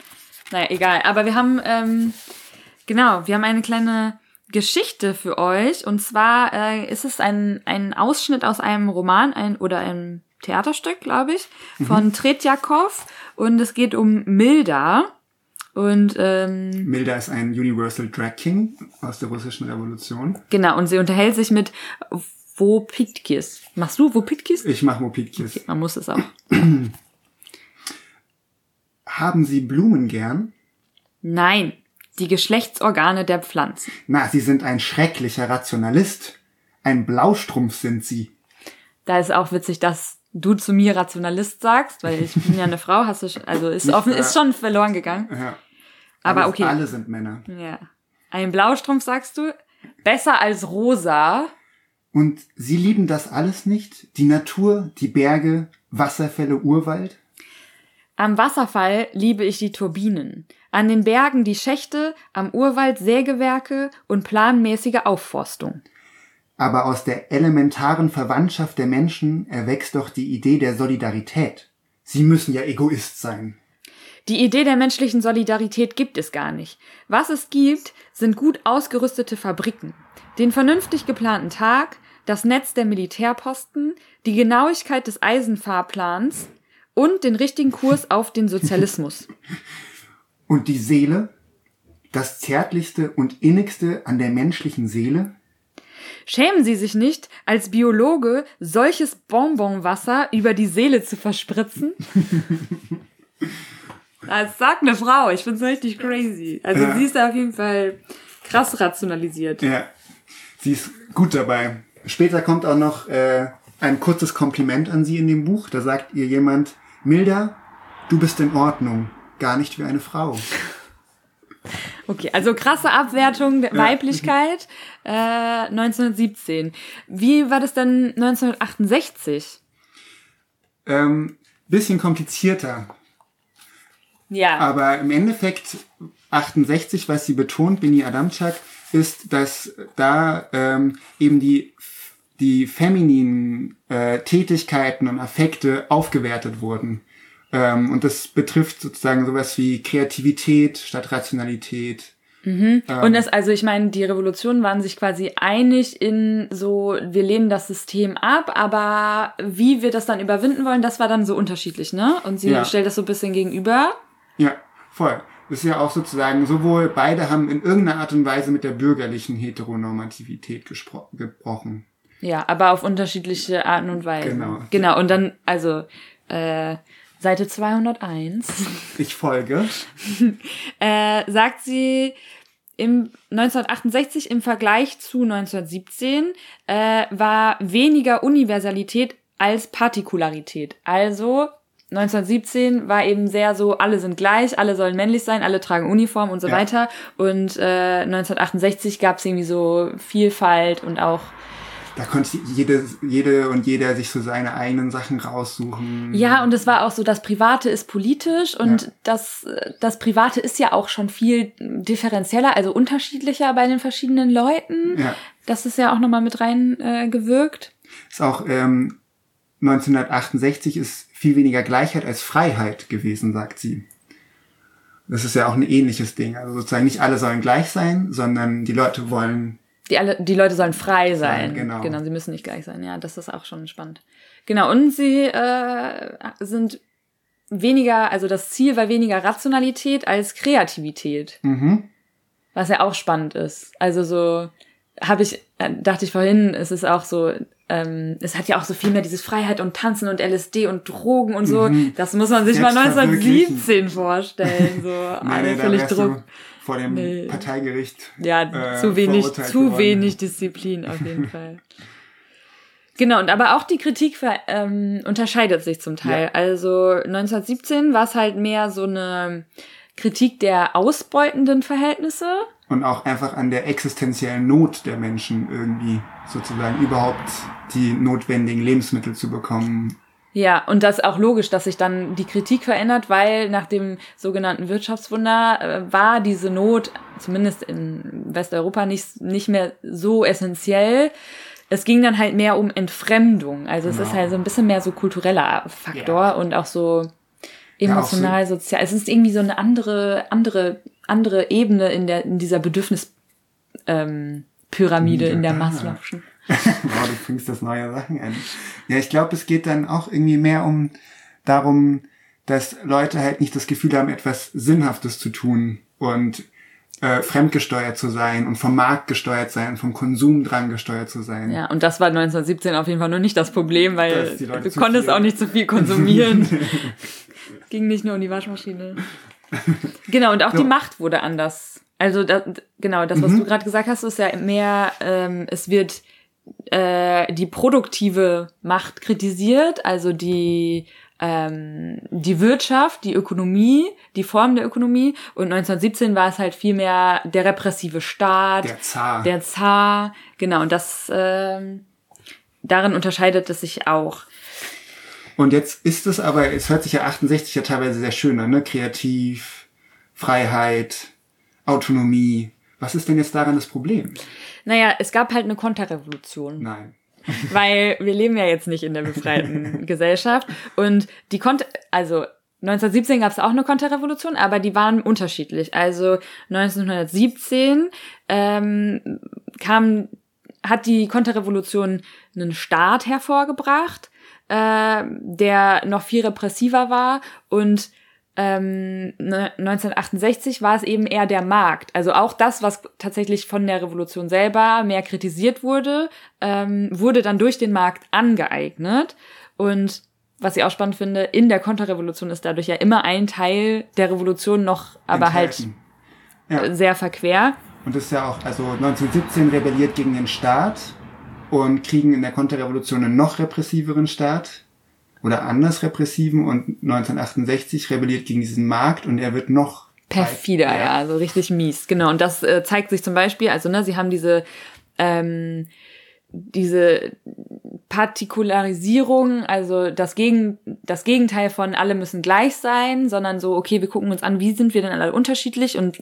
Naja, egal. Aber wir haben, ähm, genau, wir haben eine kleine Geschichte für euch. Und zwar äh, ist es ein, ein Ausschnitt aus einem Roman ein, oder einem Theaterstück, glaube ich, von Tretjakov. Und es geht um Milda. Und ähm, Milda ist ein Universal Drag King aus der russischen Revolution. genau, und sie unterhält sich mit Wopitkis. Machst du Wopitkis? Ich mache Mopitkis. Man muss es auch. Haben Sie Blumen gern? Nein, die Geschlechtsorgane der Pflanzen. Na, Sie sind ein schrecklicher Rationalist. Ein Blaustrumpf sind Sie. Da ist auch witzig, dass du zu mir Rationalist sagst, weil ich bin ja eine Frau, hast du schon, also ist offen, ist schon verloren gegangen. Ja. Aber Alles- okay. Alle sind Männer. Ja. Ein Blaustrumpf sagst du? Besser als rosa. Und Sie lieben das alles nicht? Die Natur, die Berge, Wasserfälle, Urwald? Am Wasserfall liebe ich die Turbinen. An den Bergen die Schächte, am Urwald Sägewerke und planmäßige Aufforstung. Aber aus der elementaren Verwandtschaft der Menschen erwächst doch die Idee der Solidarität. Sie müssen ja Egoist sein. Die Idee der menschlichen Solidarität gibt es gar nicht. Was es gibt, sind gut ausgerüstete Fabriken, den vernünftig geplanten Tag, das Netz der Militärposten, die Genauigkeit des Eisenfahrplans und den richtigen Kurs auf den Sozialismus. Und die Seele? Das zärtlichste und innigste an der menschlichen Seele? Schämen Sie sich nicht, als Biologe solches Bonbonwasser über die Seele zu verspritzen? Das sagt eine Frau. Ich find's richtig crazy. Also Ja. sie ist da auf jeden Fall krass rationalisiert. Ja, sie ist gut dabei. Später kommt auch noch äh, ein kurzes Kompliment an sie in dem Buch. Da sagt ihr jemand, Milda, du bist in Ordnung, gar nicht wie eine Frau. Okay, also krasse Abwertung der Ja. Weiblichkeit äh, 1917. Wie war das denn 1968? Ähm, bisschen komplizierter, Ja. aber im Endeffekt 68, was sie betont, Bini Adamczak, ist, dass da ähm, eben die die femininen äh, Tätigkeiten und Affekte aufgewertet wurden. Ähm, und das betrifft sozusagen sowas wie Kreativität statt Rationalität, Ähm, Und das, also ich meine, die Revolutionen waren sich quasi einig in so, wir lehnen das System ab, aber wie wir das dann überwinden wollen, das war dann so unterschiedlich, ne? Und sie Ja. stellt das so ein bisschen gegenüber. Ja, voll. Das ist ja auch sozusagen, sowohl beide haben in irgendeiner Art und Weise mit der bürgerlichen Heteronormativität gespro- gebrochen. Ja, aber auf unterschiedliche Arten und Weisen. Genau. Genau, und dann, also, äh, Seite 201, Ich folge. äh, sagt sie, im 1968 im Vergleich zu 1917 äh, war weniger Universalität als Partikularität. Also 1917 war eben sehr so, alle sind gleich, alle sollen männlich sein, alle tragen Uniform und so Ja. weiter. Und äh, 1968 gab es irgendwie so Vielfalt und auch Da konnte jede, jede und jeder sich so seine eigenen Sachen raussuchen. Ja, und es war auch so, das Private ist politisch und Ja. das, das Private ist ja auch schon viel differenzieller, also unterschiedlicher bei den verschiedenen Leuten. Ja. Das ist ja auch nochmal mit rein äh, gewirkt. Ist auch ähm, 1968 ist viel weniger Gleichheit als Freiheit gewesen, sagt sie. Das ist ja auch ein ähnliches Ding. Also sozusagen nicht alle sollen gleich sein, sondern die Leute wollen Die, alle, die Leute sollen frei sein. genau. genau, sie müssen nicht gleich sein. Ja, das ist auch schon spannend. Genau, und sie äh, sind weniger, also das Ziel war weniger Rationalität als Kreativität. Mhm. Was ja auch spannend ist. Also so habe ich, äh, dachte ich vorhin, es ist auch so, ähm, es hat ja auch so viel mehr dieses Freiheit und Tanzen und LSD und Drogen und so. Das muss man sich mal Selbstverwirklichen. 1917 vorstellen. So Nee, nee, völlig Druck. du vor dem Nee. Parteigericht. Ja, äh, zu wenig, zu geworden. wenig Disziplin auf jeden Fall. Genau, und aber auch die Kritik ähm, unterscheidet sich zum Teil. Ja. Also 1917 war es halt mehr so eine Kritik der ausbeutenden Verhältnisse. Und auch einfach an der existenziellen Not der Menschen irgendwie sozusagen überhaupt die notwendigen Lebensmittel zu bekommen. Ja, und das ist auch logisch, dass sich dann die Kritik verändert, weil nach dem sogenannten Wirtschaftswunder äh, war diese Not, zumindest in Westeuropa, nicht, nicht mehr so essentiell. Es ging dann halt mehr um Entfremdung. Also es ist Genau. halt so ein bisschen mehr so kultureller Faktor und auch so Ja, auch so- emotional, sozial. Es ist irgendwie so eine andere, andere, andere Ebene in der, in dieser Bedürfnis, ähm, Pyramide, in der. Maslow'schen. Wow, du bringst das neue Sachen an. Ja, ich glaube, es geht dann auch irgendwie mehr um darum, dass Leute halt nicht das Gefühl haben, etwas Sinnhaftes zu tun und äh, fremdgesteuert zu sein und vom Markt gesteuert sein, vom Konsum dran gesteuert zu sein. Ja, und das war 1917 auf jeden Fall noch nicht das Problem, weil du konntest auch nicht zu viel konsumieren. Ging nicht nur um die Waschmaschine. Genau, und auch So. die Macht wurde anders. Also da, genau, das, was Mhm. du gerade gesagt hast, ist ja mehr, ähm, es wird äh, die produktive Macht kritisiert, also die ähm, die Wirtschaft, die Ökonomie, die Form der Ökonomie. Und 1917 war es halt viel mehr der repressive Staat, Der Zar. der Zar, genau, und das ähm, darin unterscheidet es sich auch. Und jetzt ist es aber, es hört sich ja 68 ja teilweise sehr schön an, ne? Kreativ, Freiheit, Autonomie. Was ist denn jetzt daran das Problem? Naja, es gab halt eine Konterrevolution. Nein. weil wir leben ja jetzt nicht in der befreiten Gesellschaft und die konnte, also 1917 gab es auch eine Konterrevolution, aber die waren unterschiedlich. Also 1917 ähm, kam, hat die Konterrevolution einen Staat hervorgebracht, äh, der noch viel repressiver war und ähm, ne- 1968 war es eben eher der Markt. Also auch das, was tatsächlich von der Revolution selber mehr kritisiert wurde, ähm, wurde dann durch den Markt angeeignet. Und was ich auch spannend finde, in der Konterrevolution ist dadurch ja immer ein Teil der Revolution noch, aber Enthalten. halt Ja. sehr verquer. Und das ist ja auch, also 1917 rebelliert gegen den Staat und kriegen in der Konterrevolution einen noch repressiveren Staat oder anders repressiven und 1968 rebelliert gegen diesen Markt und er wird noch Perfider, ja, so richtig mies. Genau, und das äh, zeigt sich zum Beispiel, also ne, sie haben diese ähm, diese Partikularisierung, also das, Gegen, das Gegenteil von alle müssen gleich sein, sondern so, okay, wir gucken uns an, wie sind wir denn alle unterschiedlich und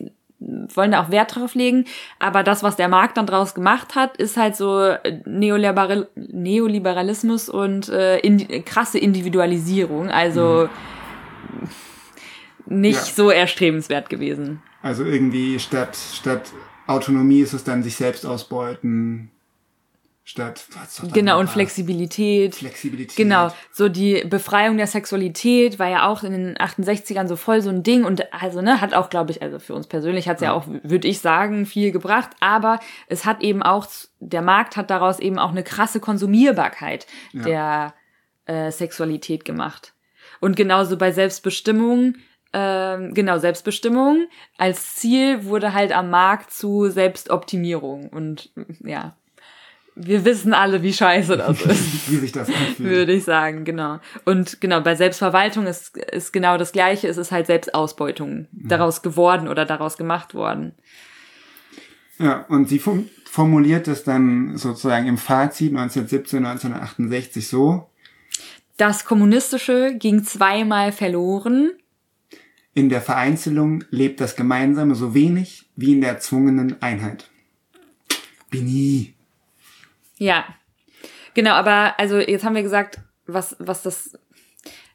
wollen da auch Wert drauf legen. Aber das, was der Markt dann draus gemacht hat, ist halt so äh, Neoliberal Neoliberalismus und äh, indi krasse Individualisierung. Also nicht Ja. so erstrebenswert gewesen. Also irgendwie statt, statt Autonomie ist es dann sich selbst ausbeuten, statt Genau, und? Flexibilität. Flexibilität. Genau, so die Befreiung der Sexualität war ja auch in den 68ern so voll so ein Ding und also ne, hat auch, glaube ich, also für uns persönlich hat es ja. auch, würde ich sagen, viel gebracht, aber es hat eben auch, der Markt hat daraus eben auch eine krasse Konsumierbarkeit der äh, Sexualität gemacht. Und genauso bei Selbstbestimmung, ähm, genau, Selbstbestimmung als Ziel wurde halt am Markt zu Selbstoptimierung und ja. Wir wissen alle, wie scheiße das ist Wie sich das anfühlt. würde ich sagen, genau. Und genau, bei Selbstverwaltung ist, ist genau das Gleiche. Es ist halt Selbstausbeutung daraus geworden oder daraus gemacht worden. Ja, und sie formuliert es dann sozusagen im Fazit 1917, 1968 so. Das Kommunistische ging zweimal verloren. In der Vereinzelung lebt das Gemeinsame so wenig wie in der erzwungenen Einheit. Bini. Ja. Genau, aber also jetzt haben wir gesagt, was, was das,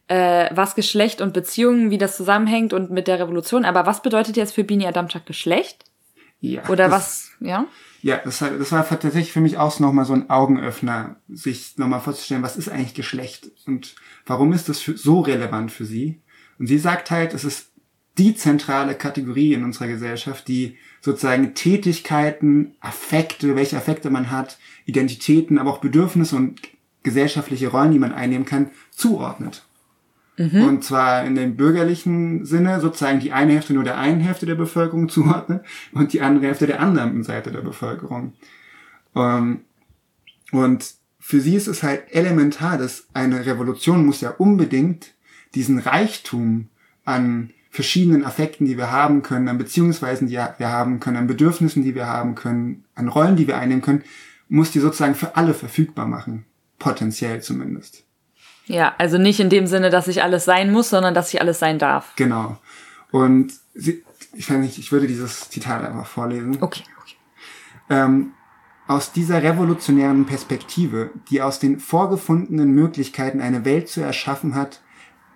äh, was Geschlecht und Beziehungen, wie das zusammenhängt und mit der Revolution. Aber was bedeutet jetzt für Bini Adamczak Geschlecht? Ja, Oder das, was, ja? Ja, das, war- das war tatsächlich für mich auch nochmal so ein Augenöffner, sich nochmal vorzustellen, was ist eigentlich Geschlecht und warum ist das für, so relevant für sie? Und sie sagt halt, es ist die zentrale Kategorie in unserer Gesellschaft, die sozusagen Tätigkeiten, Affekte, welche Affekte man hat, Identitäten, aber auch Bedürfnisse und gesellschaftliche Rollen, die man einnehmen kann, zuordnet. Und zwar in dem bürgerlichen Sinne sozusagen die eine Hälfte nur der einen Hälfte der Bevölkerung zuordnet und die andere Hälfte der anderen Seite der Bevölkerung. Ähm, und für sie ist es halt elementar, dass eine Revolution muss ja unbedingt diesen Reichtum an verschiedenen Affekten, die wir haben können, an Beziehungsweisen, die wir haben können, an Bedürfnissen, die wir haben können, an Rollen, die wir einnehmen können, muss die sozusagen für alle verfügbar machen. Potenziell zumindest. Ja, also nicht in dem Sinne, dass ich alles sein muss, sondern dass ich alles sein darf. Genau. Und sie, ich weiß nicht, ich würde dieses Zitat einfach vorlesen. Okay. okay. Ähm, aus dieser revolutionären Perspektive, die aus den vorgefundenen Möglichkeiten eine Welt zu erschaffen hat,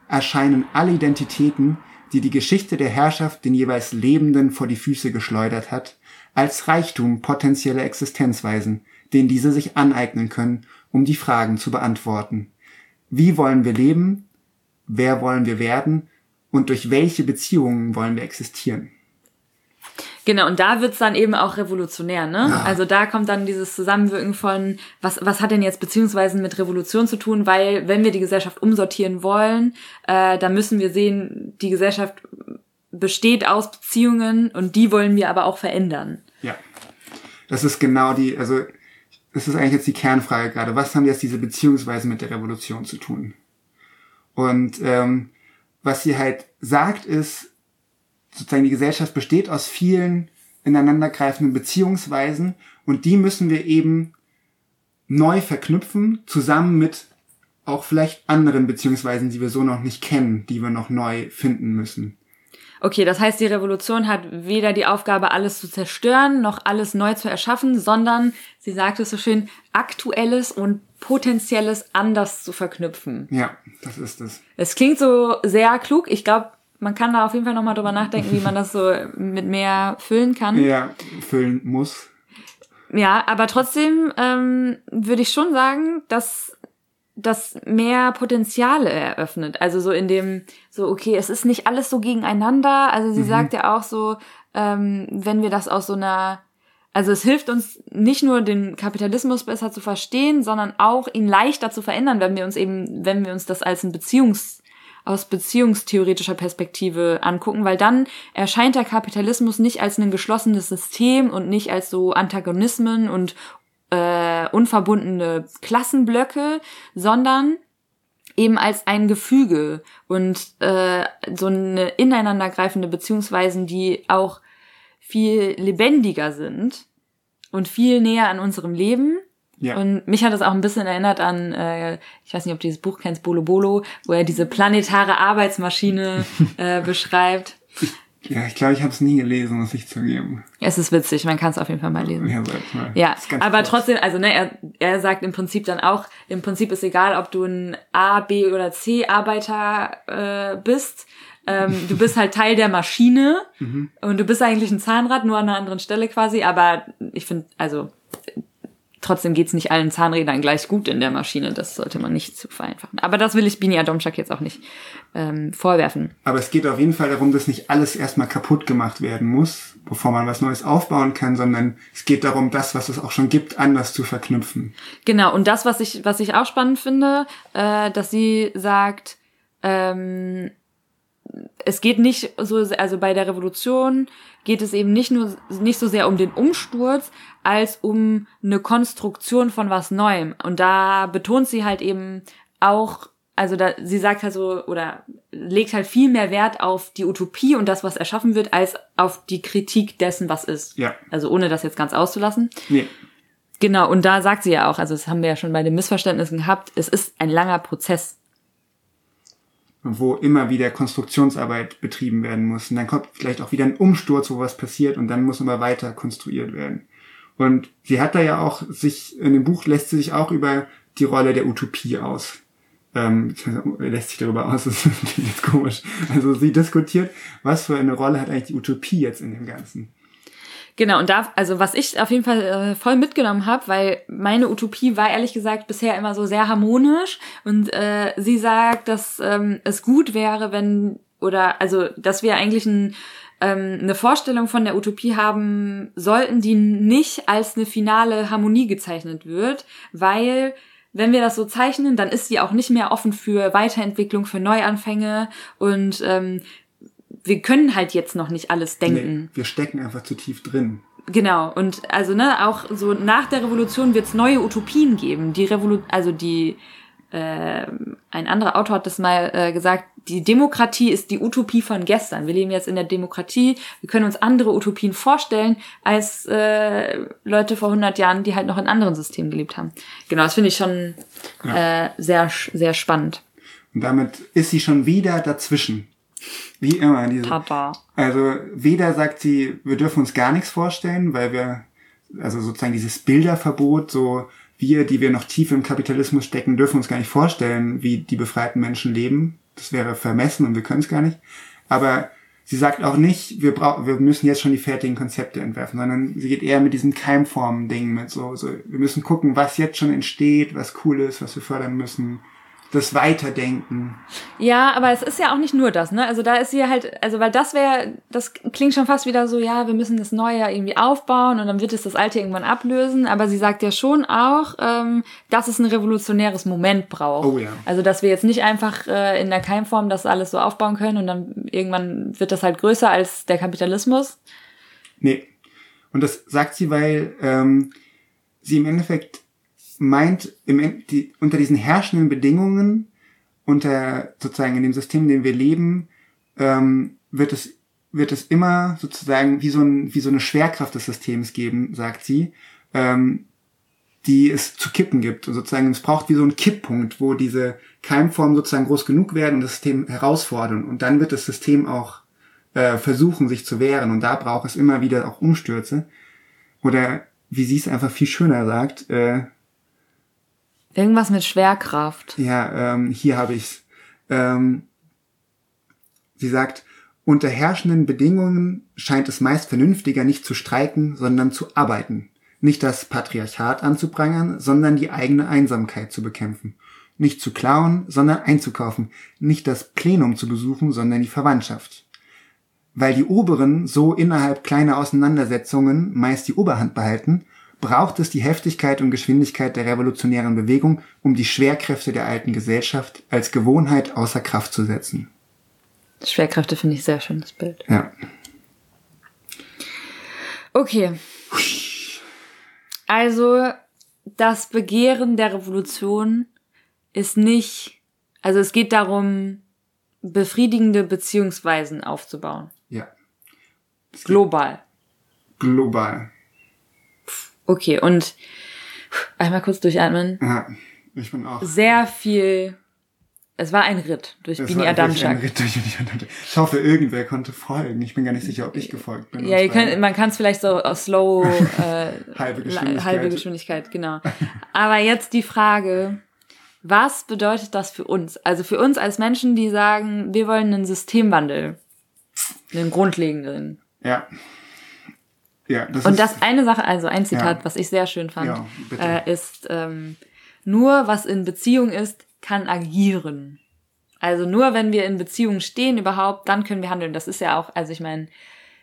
erscheinen alle Identitäten, die die Geschichte der Herrschaft den jeweils Lebenden vor die Füße geschleudert hat, als Reichtum potenzieller Existenzweisen, den diese sich aneignen können, um die Fragen zu beantworten. Wie wollen wir leben? Wer wollen wir werden? Und durch welche Beziehungen wollen wir existieren? Genau, und da wird's dann eben auch revolutionär, ne? Also da kommt dann dieses Zusammenwirken von, was, was hat denn jetzt Beziehungsweisen mit Revolution zu tun? Weil wenn wir die Gesellschaft umsortieren wollen, äh, dann müssen wir sehen, die Gesellschaft besteht aus Beziehungen und die wollen wir aber auch verändern. Ja. Das ist genau die, also das ist eigentlich jetzt die Kernfrage gerade. Was haben jetzt diese Beziehungsweisen mit der Revolution zu tun? Und ähm, was sie halt sagt, ist, sozusagen die Gesellschaft besteht aus vielen ineinandergreifenden Beziehungsweisen und die müssen wir eben neu verknüpfen, zusammen mit auch vielleicht anderen Beziehungsweisen, die wir so noch nicht kennen, die wir noch neu finden müssen. Okay, das heißt, die Revolution hat weder die Aufgabe, alles zu zerstören, noch alles neu zu erschaffen, sondern, sie sagt es so schön, aktuelles und potenzielles anders zu verknüpfen. Ja, das ist es. Es klingt so sehr klug. Ich glaube, man kann da auf jeden Fall nochmal drüber nachdenken, wie man das so mit mehr füllen kann. Ja, füllen muss. Ja, aber trotzdem ähm, würde ich schon sagen, dass das mehr Potenziale eröffnet. Also so in dem, so, okay, es ist nicht alles so gegeneinander. Also sie sagt ja auch so, ähm, wenn wir das aus so einer, also es hilft uns nicht nur den Kapitalismus besser zu verstehen, sondern auch ihn leichter zu verändern, wenn wir uns eben, wenn wir uns das als ein Beziehungs, aus beziehungstheoretischer Perspektive angucken, weil dann erscheint der Kapitalismus nicht als ein geschlossenes System und nicht als so Antagonismen und äh, unverbundene Klassenblöcke, sondern eben als ein Gefüge und äh, so eine ineinandergreifende Beziehungsweisen, die auch viel lebendiger sind und viel näher an unserem Leben. Ja. Und mich hat das auch ein bisschen erinnert an, äh, ich weiß nicht, ob du dieses Buch kennst, Bolo Bolo, wo er diese planetare Arbeitsmaschine äh, beschreibt. Ja, ich glaube, ich habe es nie gelesen, muss ich zugeben. Es ist witzig, man kann es auf jeden Fall mal lesen. Ja, mal. Ja, aber kurz. trotzdem, also ne, er, er sagt im Prinzip dann auch, im Prinzip ist egal, ob du ein A, B oder C Arbeiter äh, bist. Ähm, du bist halt Teil der Maschine und du bist eigentlich ein Zahnrad, nur an einer anderen Stelle quasi. Aber ich finde, also trotzdem geht's nicht allen Zahnrädern gleich gut in der Maschine. Das sollte man nicht zu vereinfachen. Aber das will ich Bini Adomchak jetzt auch nicht ähm, vorwerfen. Aber es geht auf jeden Fall darum, dass nicht alles erstmal kaputt gemacht werden muss, bevor man was Neues aufbauen kann, sondern es geht darum, das, was es auch schon gibt, anders zu verknüpfen. Genau, und das, was ich, was ich auch spannend finde, äh, dass sie sagt, ähm, es geht nicht so, also bei der Revolution geht es eben nicht nur, nicht so sehr um den Umsturz, als um eine Konstruktion von was Neuem. Und da betont sie halt eben auch, also da, sie sagt halt so, oder legt halt viel mehr Wert auf die Utopie und das, was erschaffen wird, als auf die Kritik dessen, was ist. Ja. Also ohne das jetzt ganz auszulassen. Nee. Genau, und da sagt sie ja auch, also das haben wir ja schon bei den Missverständnissen gehabt, es ist ein langer Prozess. Wo immer wieder Konstruktionsarbeit betrieben werden muss. Und dann kommt vielleicht auch wieder ein Umsturz, wo was passiert und dann muss immer weiter konstruiert werden. Und sie hat da ja auch sich, in dem Buch lässt sie sich auch über die Rolle der Utopie aus. Ähm, lässt sich darüber aus, das ist komisch. Also sie diskutiert, was für eine Rolle hat eigentlich die Utopie jetzt in dem Ganzen. Genau, und da, also was ich auf jeden Fall äh, voll mitgenommen habe, weil meine Utopie war ehrlich gesagt bisher immer so sehr harmonisch und äh, sie sagt, dass ähm, es gut wäre, wenn, oder also, dass wir eigentlich ein, ähm, eine Vorstellung von der Utopie haben sollten, die nicht als eine finale Harmonie gezeichnet wird, weil wenn wir das so zeichnen, dann ist sie auch nicht mehr offen für Weiterentwicklung, für Neuanfänge und ähm, wir können halt jetzt noch nicht alles denken. Nee, wir stecken einfach zu tief drin. Genau, und also ne, auch so nach der Revolution wird es neue Utopien geben. Die Revolu also die äh, ein anderer Autor hat das mal äh, gesagt, die Demokratie ist die Utopie von gestern. Wir leben jetzt in der Demokratie, wir können uns andere Utopien vorstellen als äh, Leute vor 100 Jahren, die halt noch in anderen Systemen gelebt haben. Genau, das finde ich schon äh, sehr sehr spannend. Und damit ist sie schon wieder dazwischen. Wie immer. Diese, Tada. Also weder sagt sie, wir dürfen uns gar nichts vorstellen, weil wir, also sozusagen dieses Bilderverbot, so wir, die wir noch tief im Kapitalismus stecken, dürfen uns gar nicht vorstellen, wie die befreiten Menschen leben. Das wäre vermessen und wir können es gar nicht. Aber sie sagt auch nicht, wir brauchen, wir müssen jetzt schon die fertigen Konzepte entwerfen, sondern sie geht eher mit diesen Keimformen-Dingen mit so, so, wir müssen gucken, was jetzt schon entsteht, was cool ist, was wir fördern müssen das Weiterdenken. Ja, aber es ist ja auch nicht nur das, ne? Also da ist sie halt, also weil das wäre, das klingt schon fast wieder so, ja, wir müssen das Neue irgendwie aufbauen und dann wird es das Alte irgendwann ablösen. Aber sie sagt ja schon auch, ähm, dass es ein revolutionäres Moment braucht. Oh ja. Also dass wir jetzt nicht einfach äh, in der Keimform das alles so aufbauen können und dann irgendwann wird das halt größer als der Kapitalismus. Nee. Und das sagt sie, weil ähm, sie im Endeffekt meint, im, die, unter diesen herrschenden Bedingungen, unter sozusagen in dem System, in dem wir leben, ähm, wird es wird es immer sozusagen wie so, ein, wie so eine Schwerkraft des Systems geben, sagt sie, ähm, die es zu kippen gibt. Und sozusagen, es braucht wie so einen Kipppunkt, wo diese Keimformen sozusagen groß genug werden und das System herausfordern. Und dann wird das System auch äh, versuchen, sich zu wehren. Und da braucht es immer wieder auch Umstürze. Oder wie sie es einfach viel schöner sagt, äh, Irgendwas mit Schwerkraft. Ja, ähm, hier habe ich's. Ähm, sie sagt, unter herrschenden Bedingungen scheint es meist vernünftiger, nicht zu streiken, sondern zu arbeiten. Nicht das Patriarchat anzuprangern, sondern die eigene Einsamkeit zu bekämpfen. Nicht zu klauen, sondern einzukaufen. Nicht das Plenum zu besuchen, sondern die Verwandtschaft. Weil die Oberen so innerhalb kleiner Auseinandersetzungen meist die Oberhand behalten, braucht es die Heftigkeit und Geschwindigkeit der revolutionären Bewegung, um die Schwerkräfte der alten Gesellschaft als Gewohnheit außer Kraft zu setzen. Schwerkräfte finde ich sehr schönes Bild. Ja. Okay. Also das Begehren der Revolution ist nicht, also es geht darum, befriedigende Beziehungsweisen aufzubauen. Ja. Global. Global. Okay, und einmal kurz durchatmen. Ja, ich bin auch. Sehr viel. Es war ein Ritt durch Es Bini war wirklich ein Adamczak. Ritt durch Bini Adamczak. Ich hoffe, irgendwer konnte folgen. Ich bin gar nicht sicher, ob ich gefolgt bin. Ja, ihr könnt, man kann es vielleicht so auf slow, äh, Halbe Geschwindigkeit. halbe Geschwindigkeit, genau. Aber jetzt die Frage, was bedeutet das für uns? Also für uns als Menschen, die sagen, wir wollen einen Systemwandel, einen grundlegenden. Ja. Ja, das Und ist, das eine Sache, also ein Zitat, Ja. was ich sehr schön fand, Ja, äh, ist, ähm, nur was in Beziehung ist, kann agieren. Also nur wenn wir in Beziehung stehen überhaupt, dann können wir handeln. Das ist ja auch, also ich meine,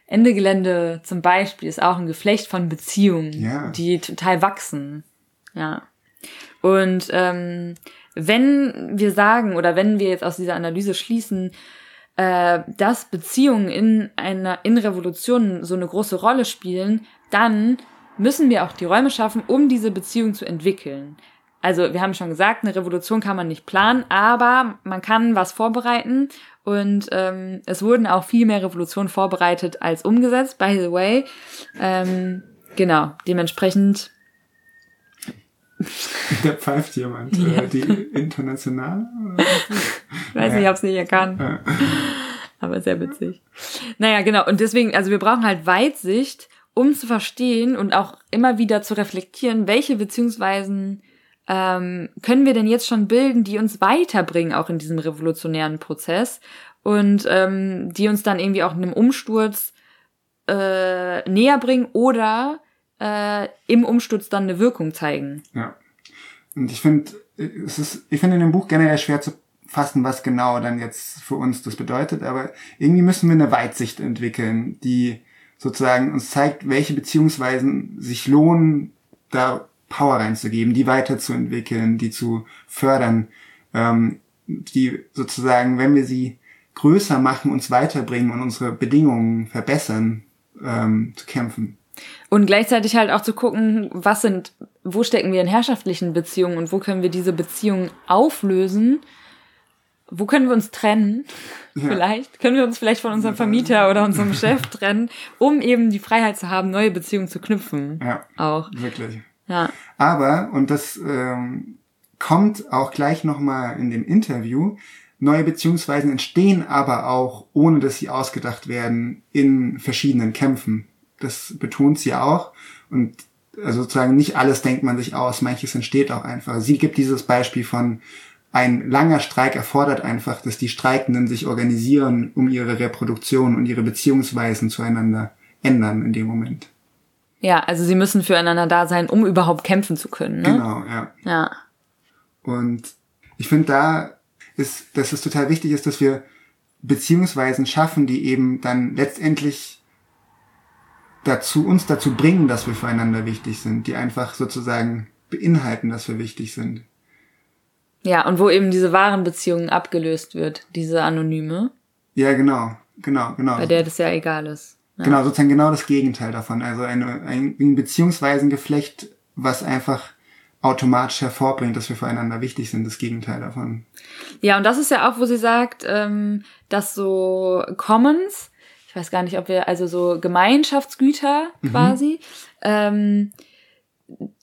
Ende Gelände zum Beispiel ist auch ein Geflecht von Beziehungen, Ja. die total wachsen. Ja. Und ähm, wenn wir sagen oder wenn wir jetzt aus dieser Analyse schließen, äh, dass Beziehungen in einer in Revolutionen so eine große Rolle spielen, dann müssen wir auch die Räume schaffen, um diese Beziehung zu entwickeln. Also wir haben schon gesagt, eine Revolution kann man nicht planen, aber man kann was vorbereiten und ähm, es wurden auch viel mehr Revolutionen vorbereitet als umgesetzt, by the way. Ähm, genau, dementsprechend da pfeift jemand. Ja. Äh, die internationale? oder? Ich weiß nicht, ich hab's nicht erkannt. Ja. Aber sehr witzig. Naja, genau. Und deswegen, also wir brauchen halt Weitsicht, um zu verstehen und auch immer wieder zu reflektieren, welche Beziehungsweisen ähm, können wir denn jetzt schon bilden, die uns weiterbringen, auch in diesem revolutionären Prozess und ähm, die uns dann irgendwie auch einem Umsturz äh, näher bringen oder äh, im Umsturz dann eine Wirkung zeigen. Ja. Und ich finde, es ist, ich finde in dem Buch generell schwer zu fassen, was genau dann jetzt für uns das bedeutet, aber irgendwie müssen wir eine Weitsicht entwickeln, die sozusagen uns zeigt, welche Beziehungsweisen sich lohnen, da Power reinzugeben, die weiterzuentwickeln, die zu fördern, ähm, die sozusagen, wenn wir sie größer machen, uns weiterbringen und unsere Bedingungen verbessern, ähm, zu kämpfen. Und gleichzeitig halt auch zu gucken, was sind, wo stecken wir in herrschaftlichen Beziehungen und wo können wir diese Beziehungen auflösen? Wo können wir uns trennen? Vielleicht können wir uns vielleicht von unserem Vermieter oder unserem Chef trennen, um eben die Freiheit zu haben, neue Beziehungen zu knüpfen. Ja, Auch. wirklich. Ja. Aber, und das ähm, kommt auch gleich nochmal in dem Interview, neue Beziehungsweisen entstehen aber auch, ohne dass sie ausgedacht werden, in verschiedenen Kämpfen. Das betont sie auch. Und also sozusagen nicht alles denkt man sich aus, manches entsteht auch einfach. Sie gibt dieses Beispiel von, ein langer Streik erfordert einfach, dass die Streikenden sich organisieren, um ihre Reproduktion und ihre Beziehungsweisen zueinander ändern in dem Moment. Ja, also sie müssen füreinander da sein, um überhaupt kämpfen zu können. Ne? Genau, ja. Ja. Und ich finde, da ist, dass es total wichtig ist, dass wir Beziehungsweisen schaffen, die eben dann letztendlich dazu, uns dazu bringen, dass wir füreinander wichtig sind, die einfach sozusagen beinhalten, dass wir wichtig sind. Ja, und wo eben diese wahren Beziehungen abgelöst wird, diese anonyme, Ja, genau, genau, genau. bei der das ja egal ist. Ja. Genau, sozusagen genau das Gegenteil davon. Also eine, ein, ein Beziehungsweisengeflecht, was einfach automatisch hervorbringt, dass wir füreinander wichtig sind, das Gegenteil davon. Ja, und das ist ja auch, wo sie sagt, ähm, dass so Commons, ich weiß gar nicht, ob wir, also so Gemeinschaftsgüter quasi, ähm,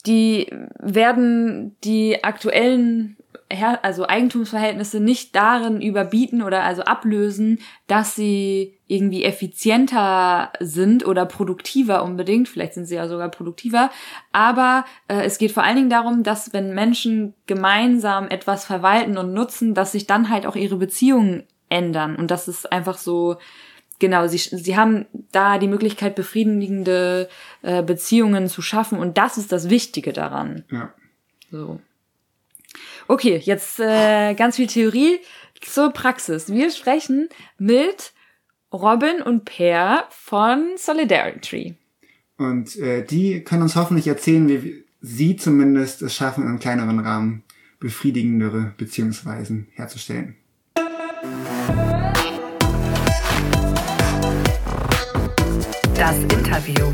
die werden die aktuellen Her also Eigentumsverhältnisse nicht darin überbieten oder also ablösen, dass sie irgendwie effizienter sind oder produktiver unbedingt. Vielleicht sind sie ja sogar produktiver. Aber äh, es geht vor allen Dingen darum, dass wenn Menschen gemeinsam etwas verwalten und nutzen, dass sich dann halt auch ihre Beziehungen ändern. Und das ist einfach so, genau, sie, sie haben da die Möglichkeit, befriedigende äh, Beziehungen zu schaffen. Und das ist das Wichtige daran. Ja. So. Okay, jetzt äh, ganz viel Theorie zur Praxis. Wir sprechen mit Robin und Per von Solidarity. Und äh, die können uns hoffentlich erzählen, wie sie zumindest es schaffen, in einem kleineren Rahmen befriedigendere Beziehungsweisen herzustellen. Das Interview.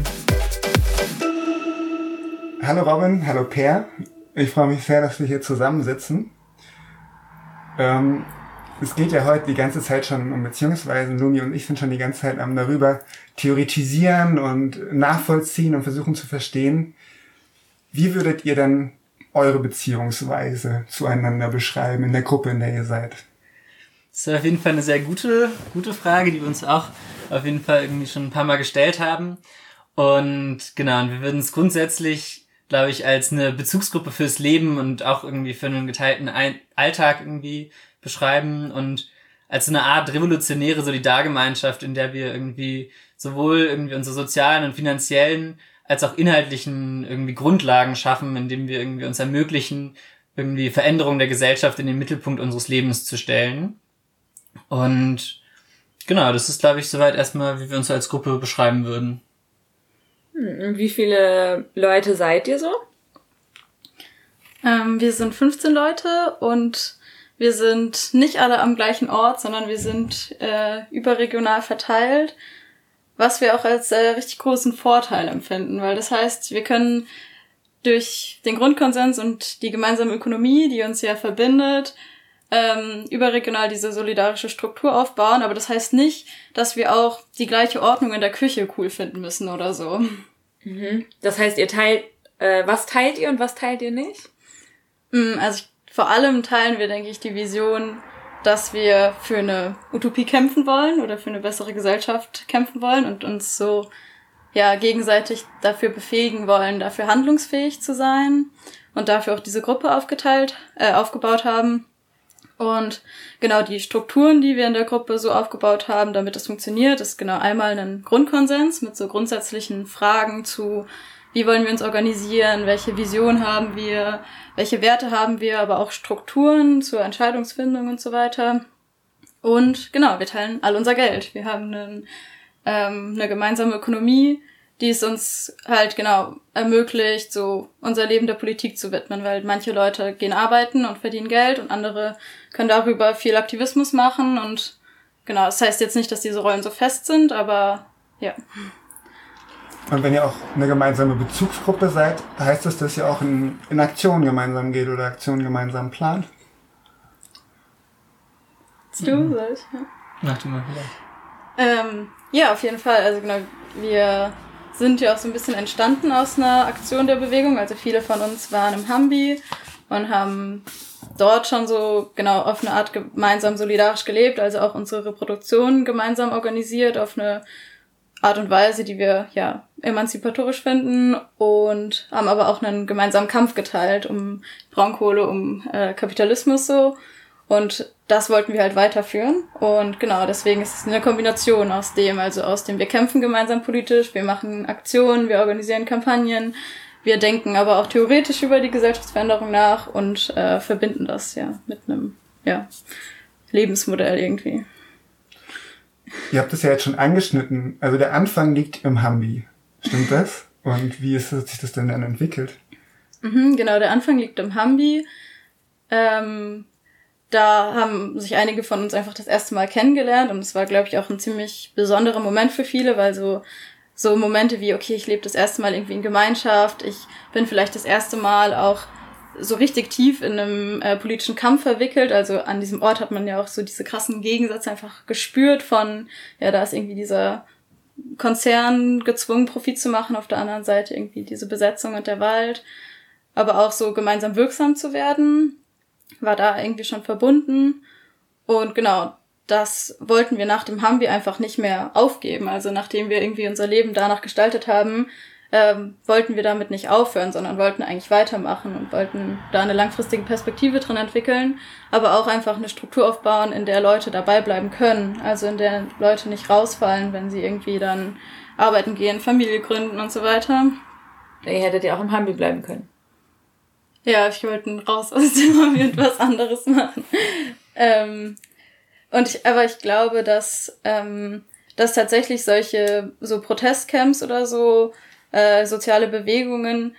Hallo Robin, hallo Per. Ich freue mich sehr, dass wir hier zusammensitzen. Ähm, es geht ja heute die ganze Zeit schon um Beziehungsweisen. Lumi und ich sind schon die ganze Zeit am darüber theoretisieren und nachvollziehen und versuchen zu verstehen. Wie würdet ihr denn eure Beziehungsweise zueinander beschreiben in der Gruppe, in der ihr seid? Das ist auf jeden Fall eine sehr gute, gute Frage, die wir uns auch auf jeden Fall irgendwie schon ein paar Mal gestellt haben. Und genau, und wir würden es grundsätzlich, glaube ich, als eine Bezugsgruppe fürs Leben und auch irgendwie für einen geteilten Alltag irgendwie beschreiben und als eine Art revolutionäre Solidargemeinschaft, in der wir irgendwie sowohl irgendwie unsere sozialen und finanziellen als auch inhaltlichen irgendwie Grundlagen schaffen, indem wir irgendwie uns ermöglichen, irgendwie Veränderung der Gesellschaft in den Mittelpunkt unseres Lebens zu stellen. Und genau, das ist, glaube ich, soweit erstmal, wie wir uns als Gruppe beschreiben würden. Hm, Wie viele Leute seid ihr so? Ähm, wir sind 15 Leute und wir sind nicht alle am gleichen Ort, sondern wir sind äh, überregional verteilt, was wir auch als äh, richtig großen Vorteil empfinden, weil das heißt, wir können durch den Grundkonsens und die gemeinsame Ökonomie, die uns ja verbindet, ähm, überregional diese solidarische Struktur aufbauen, aber das heißt nicht, dass wir auch die gleiche Ordnung in der Küche cool finden müssen oder so. Das heißt, ihr teilt, äh, was teilt ihr und was teilt ihr nicht? Mm, Also ich, vor allem teilen wir, denke ich, die Vision, dass wir für eine Utopie kämpfen wollen oder für eine bessere Gesellschaft kämpfen wollen und uns so ja gegenseitig dafür befähigen wollen, dafür handlungsfähig zu sein und dafür auch diese Gruppe aufgeteilt, äh, aufgebaut haben. Und genau die Strukturen, die wir in der Gruppe so aufgebaut haben, damit es funktioniert, ist genau einmal ein Grundkonsens mit so grundsätzlichen Fragen zu, wie wollen wir uns organisieren, welche Vision haben wir, welche Werte haben wir, aber auch Strukturen zur Entscheidungsfindung und so weiter. Und genau, wir teilen all unser Geld. Wir haben einen, ähm, eine gemeinsame Ökonomie, die es uns halt genau ermöglicht, so unser Leben der Politik zu widmen, weil manche Leute gehen arbeiten und verdienen Geld und andere können darüber viel Aktivismus machen und genau, das heißt jetzt nicht, dass diese Rollen so fest sind, aber ja. Und wenn ihr auch eine gemeinsame Bezugsgruppe seid, heißt das, dass ihr auch in, in Aktionen gemeinsam geht oder Aktionen gemeinsam plant? Du, soll ich? Ja. Mach du mal vielleicht. Ähm, ja, auf jeden Fall. Also genau, wir sind ja auch so ein bisschen entstanden aus einer Aktion der Bewegung. Also viele von uns waren im Hambi und haben dort schon so genau auf eine Art gemeinsam solidarisch gelebt, also auch unsere Reproduktion gemeinsam organisiert auf eine Art und Weise, die wir ja emanzipatorisch finden und haben aber auch einen gemeinsamen Kampf geteilt um Braunkohle, um äh, Kapitalismus so. Und das wollten wir halt weiterführen. Und genau, deswegen ist es eine Kombination aus dem, also aus dem, wir kämpfen gemeinsam politisch, wir machen Aktionen, wir organisieren Kampagnen, wir denken aber auch theoretisch über die Gesellschaftsveränderung nach und äh, verbinden das ja mit einem ja, Lebensmodell irgendwie. Ihr habt es ja jetzt schon angeschnitten. Also der Anfang liegt im Hambi. Stimmt das? Und wie ist, hat sich das denn dann entwickelt? Mhm, genau, der Anfang liegt im Hambi. Ähm, da haben sich einige von uns einfach das erste Mal kennengelernt und es war, glaube ich, auch ein ziemlich besonderer Moment für viele, weil so so Momente wie, okay, ich lebe das erste Mal irgendwie in Gemeinschaft, ich bin vielleicht das erste Mal auch so richtig tief in einem äh, politischen Kampf verwickelt. Also an diesem Ort hat man ja auch so diese krassen Gegensätze einfach gespürt von, ja, da ist irgendwie dieser Konzern gezwungen, Profit zu machen, auf der anderen Seite irgendwie diese Besetzung und der Wald. Aber auch so gemeinsam wirksam zu werden, war da irgendwie schon verbunden. Und genau, das wollten wir nach dem Hambi einfach nicht mehr aufgeben. Also nachdem wir irgendwie unser Leben danach gestaltet haben, ähm, wollten wir damit nicht aufhören, sondern wollten eigentlich weitermachen und wollten da eine langfristige Perspektive drin entwickeln, aber auch einfach eine Struktur aufbauen, in der Leute dabei bleiben können. Also in der Leute nicht rausfallen, wenn sie irgendwie dann arbeiten gehen, Familie gründen und so weiter. Ihr hättet ja auch im Hambi bleiben können. Ja, ich wollte raus aus dem Hobby und was anderes machen. Ähm, und ich, aber ich glaube, dass, ähm, dass tatsächlich solche so Protestcamps oder so äh, soziale Bewegungen,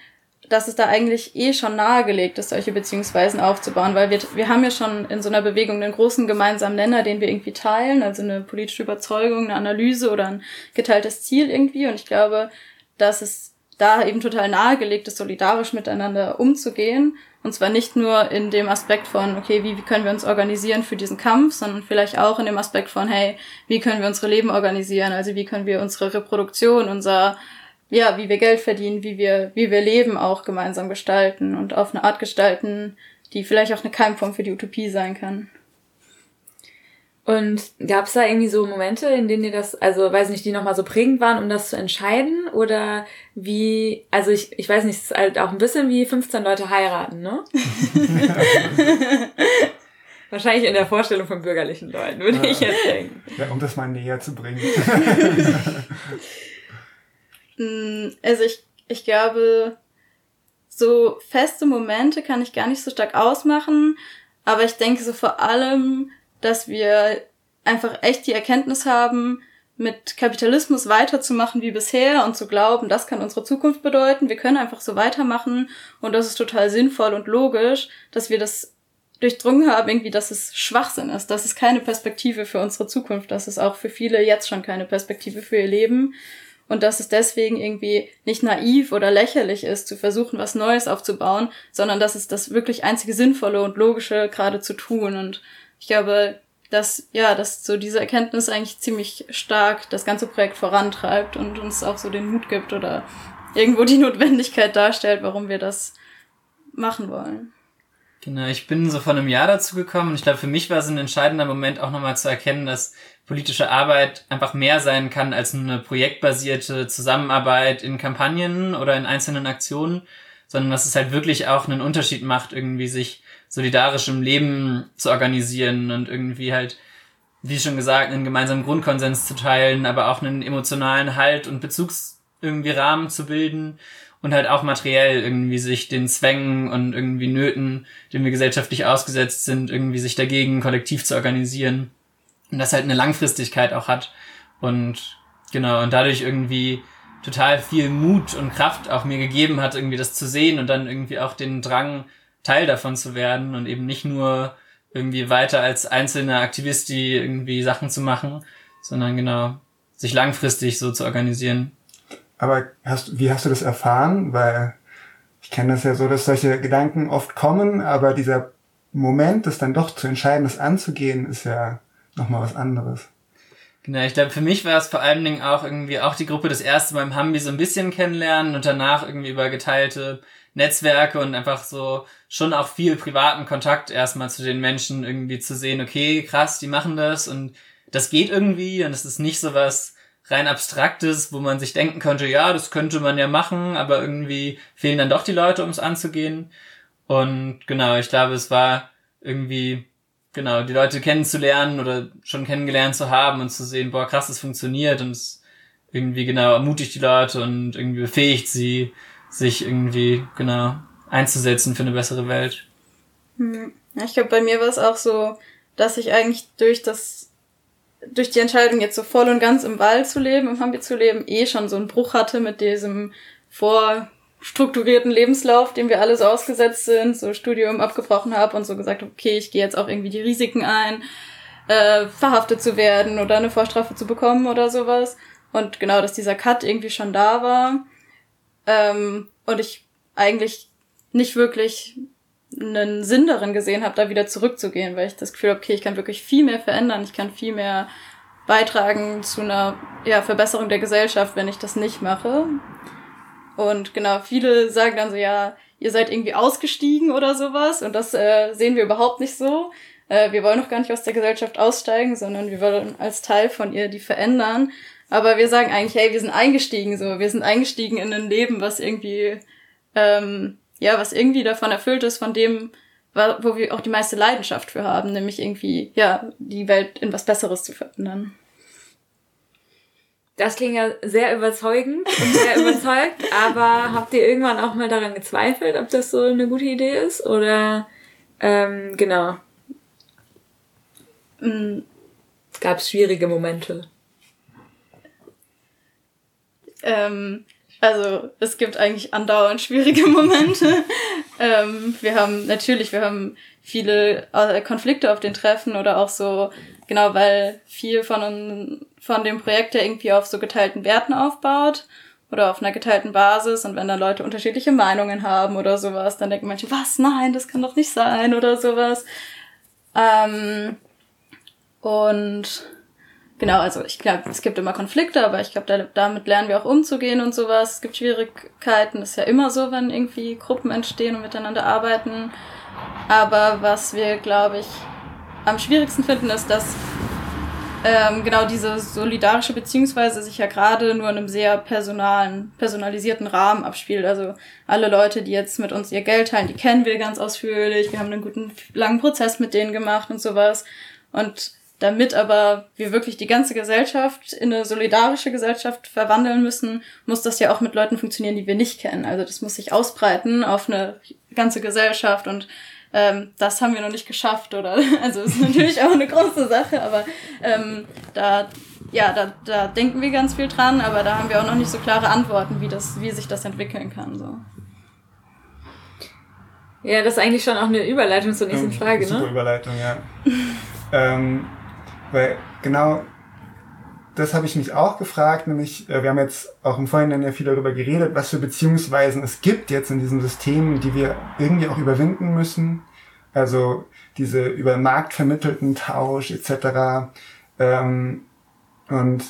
dass es da eigentlich eh schon nahegelegt ist, solche Beziehungsweisen aufzubauen, weil wir, wir haben ja schon in so einer Bewegung einen großen gemeinsamen Nenner, den wir irgendwie teilen, also eine politische Überzeugung, eine Analyse oder ein geteiltes Ziel irgendwie. Und ich glaube, dass es da eben total nahegelegt ist, solidarisch miteinander umzugehen. Und zwar nicht nur in dem Aspekt von, okay, wie, wie können wir uns organisieren für diesen Kampf, sondern vielleicht auch in dem Aspekt von, hey, wie können wir unsere Leben organisieren? Also wie können wir unsere Reproduktion, unser, ja, wie wir Geld verdienen, wie wir, wie wir leben auch gemeinsam gestalten und auf eine Art gestalten, die vielleicht auch eine Keimform für die Utopie sein kann. Und gab es da irgendwie so Momente, in denen ihr das, also weiß nicht, die nochmal so prägend waren, um das zu entscheiden? Oder wie, also ich, ich weiß nicht, es ist halt auch ein bisschen wie 15 Leute heiraten, ne? Wahrscheinlich in der Vorstellung von bürgerlichen Leuten, würde ja. ich jetzt denken. Ja, um das mal näher zu bringen. Mm, also ich, ich glaube, so feste Momente kann ich gar nicht so stark ausmachen, aber ich denke so vor allem, dass wir einfach echt die Erkenntnis haben, mit Kapitalismus weiterzumachen wie bisher und zu glauben, das kann unsere Zukunft bedeuten. Wir können einfach so weitermachen und das ist total sinnvoll und logisch, dass wir das durchdrungen haben, irgendwie, dass es Schwachsinn ist, dass es keine Perspektive für unsere Zukunft, dass es auch für viele jetzt schon keine Perspektive für ihr Leben und dass es deswegen irgendwie nicht naiv oder lächerlich ist, zu versuchen, was Neues aufzubauen, sondern dass es das wirklich einzige Sinnvolle und Logische gerade zu tun. Und ich glaube, dass, ja, dass so diese Erkenntnis eigentlich ziemlich stark das ganze Projekt vorantreibt und uns auch so den Mut gibt oder irgendwo die Notwendigkeit darstellt, warum wir das machen wollen. Genau, ich bin so vor einem Jahr dazu gekommen und ich glaube, für mich war es ein entscheidender Moment auch nochmal zu erkennen, dass politische Arbeit einfach mehr sein kann als eine projektbasierte Zusammenarbeit in Kampagnen oder in einzelnen Aktionen, sondern dass es halt wirklich auch einen Unterschied macht, irgendwie sich solidarisch im Leben zu organisieren und irgendwie halt, wie schon gesagt, einen gemeinsamen Grundkonsens zu teilen, aber auch einen emotionalen Halt und Bezugs irgendwie Rahmen zu bilden und halt auch materiell irgendwie sich den Zwängen und irgendwie Nöten, denen wir gesellschaftlich ausgesetzt sind, irgendwie sich dagegen kollektiv zu organisieren. Und das halt eine Langfristigkeit auch hat. Und genau, und dadurch irgendwie total viel Mut und Kraft auch mir gegeben hat, irgendwie das zu sehen und dann irgendwie auch den Drang, Teil davon zu werden und eben nicht nur irgendwie weiter als einzelne Aktivist, die irgendwie Sachen zu machen, sondern genau, sich langfristig so zu organisieren. Aber hast, wie hast du das erfahren? Weil ich kenne das ja so, dass solche Gedanken oft kommen, aber dieser Moment, das dann doch zu entscheiden, das anzugehen, ist ja nochmal was anderes. Genau, ich glaube, für mich war es vor allen Dingen auch irgendwie auch die Gruppe das erste Mal im Hambi so ein bisschen kennenlernen und danach irgendwie über geteilte Netzwerke und einfach so schon auch viel privaten Kontakt erstmal zu den Menschen irgendwie zu sehen, okay, krass, die machen das und das geht irgendwie und es ist nicht so was rein abstraktes, wo man sich denken könnte, ja, das könnte man ja machen, aber irgendwie fehlen dann doch die Leute, um es anzugehen. Und genau, ich glaube, es war irgendwie, genau, die Leute kennenzulernen oder schon kennengelernt zu haben und zu sehen, boah, krass, es funktioniert und es irgendwie genau ermutigt die Leute und irgendwie befähigt sie, sich irgendwie, genau, einzusetzen für eine bessere Welt. Hm. Ja, ich glaube, bei mir war es auch so, dass ich eigentlich durch das durch die Entscheidung, jetzt so voll und ganz im Wald zu leben, im Hambi zu leben, eh schon so einen Bruch hatte mit diesem vorstrukturierten Lebenslauf, dem wir alle so ausgesetzt sind, so Studium abgebrochen habe und so gesagt, okay, ich gehe jetzt auch irgendwie die Risiken ein, äh, verhaftet zu werden oder eine Vorstrafe zu bekommen oder sowas. Und genau, dass dieser Cut irgendwie schon da war. Ähm, und ich eigentlich nicht wirklich einen Sinn darin gesehen habe, da wieder zurückzugehen, weil ich das Gefühl habe, okay, ich kann wirklich viel mehr verändern, ich kann viel mehr beitragen zu einer ja, Verbesserung der Gesellschaft, wenn ich das nicht mache. Und genau, viele sagen dann so, ja, ihr seid irgendwie ausgestiegen oder sowas und das äh, sehen wir überhaupt nicht so. Äh, wir wollen noch gar nicht aus der Gesellschaft aussteigen, sondern wir wollen als Teil von ihr die verändern. Aber wir sagen eigentlich, hey, wir sind eingestiegen so, wir sind eingestiegen in ein Leben, was irgendwie ähm, ja, was irgendwie davon erfüllt ist, von dem, wo wir auch die meiste Leidenschaft für haben, nämlich irgendwie, ja, die Welt in was Besseres zu verändern. Das klingt ja sehr überzeugend und sehr überzeugt, aber habt ihr irgendwann auch mal daran gezweifelt, ob das so eine gute Idee ist? Oder ähm, genau. Mhm. Gab es schwierige Momente? Ähm, also es gibt eigentlich andauernd schwierige Momente. ähm, wir haben natürlich, wir haben viele äh, Konflikte auf den Treffen oder auch so, genau, weil viel von, von dem Projekt ja irgendwie auf so geteilten Werten aufbaut oder auf einer geteilten Basis und wenn dann Leute unterschiedliche Meinungen haben oder sowas, dann denken manche, was, nein, das kann doch nicht sein oder sowas. Ähm, und Genau, also ich glaube, es gibt immer Konflikte, aber ich glaube, da, damit lernen wir auch umzugehen und sowas. Es gibt Schwierigkeiten, ist ja immer so, wenn irgendwie Gruppen entstehen und miteinander arbeiten. Aber was wir, glaube ich, am schwierigsten finden, ist, dass ähm, genau diese solidarische Beziehungsweise sich ja gerade nur in einem sehr personalen, personalisierten Rahmen abspielt. Also alle Leute, die jetzt mit uns ihr Geld teilen, die kennen wir ganz ausführlich. Wir haben einen guten, langen Prozess mit denen gemacht und sowas. Und damit aber wir wirklich die ganze Gesellschaft in eine solidarische Gesellschaft verwandeln müssen, muss das ja auch mit Leuten funktionieren, die wir nicht kennen. Also das muss sich ausbreiten auf eine ganze Gesellschaft und ähm, das haben wir noch nicht geschafft, oder? Also ist natürlich auch eine große Sache, aber ähm, da, ja, da, da denken wir ganz viel dran, aber da haben wir auch noch nicht so klare Antworten, wie das, wie sich das entwickeln kann. So. Ja, das ist eigentlich schon auch eine Überleitung zur nächsten Frage, super ne? Überleitung, ja. ähm, weil genau das habe ich mich auch gefragt, nämlich äh, wir haben jetzt auch im Vorhinein ja viel darüber geredet, was für Beziehungsweisen es gibt jetzt in diesem System, die wir irgendwie auch überwinden müssen. Also diese über Markt vermittelten Tausch etc. Ähm, und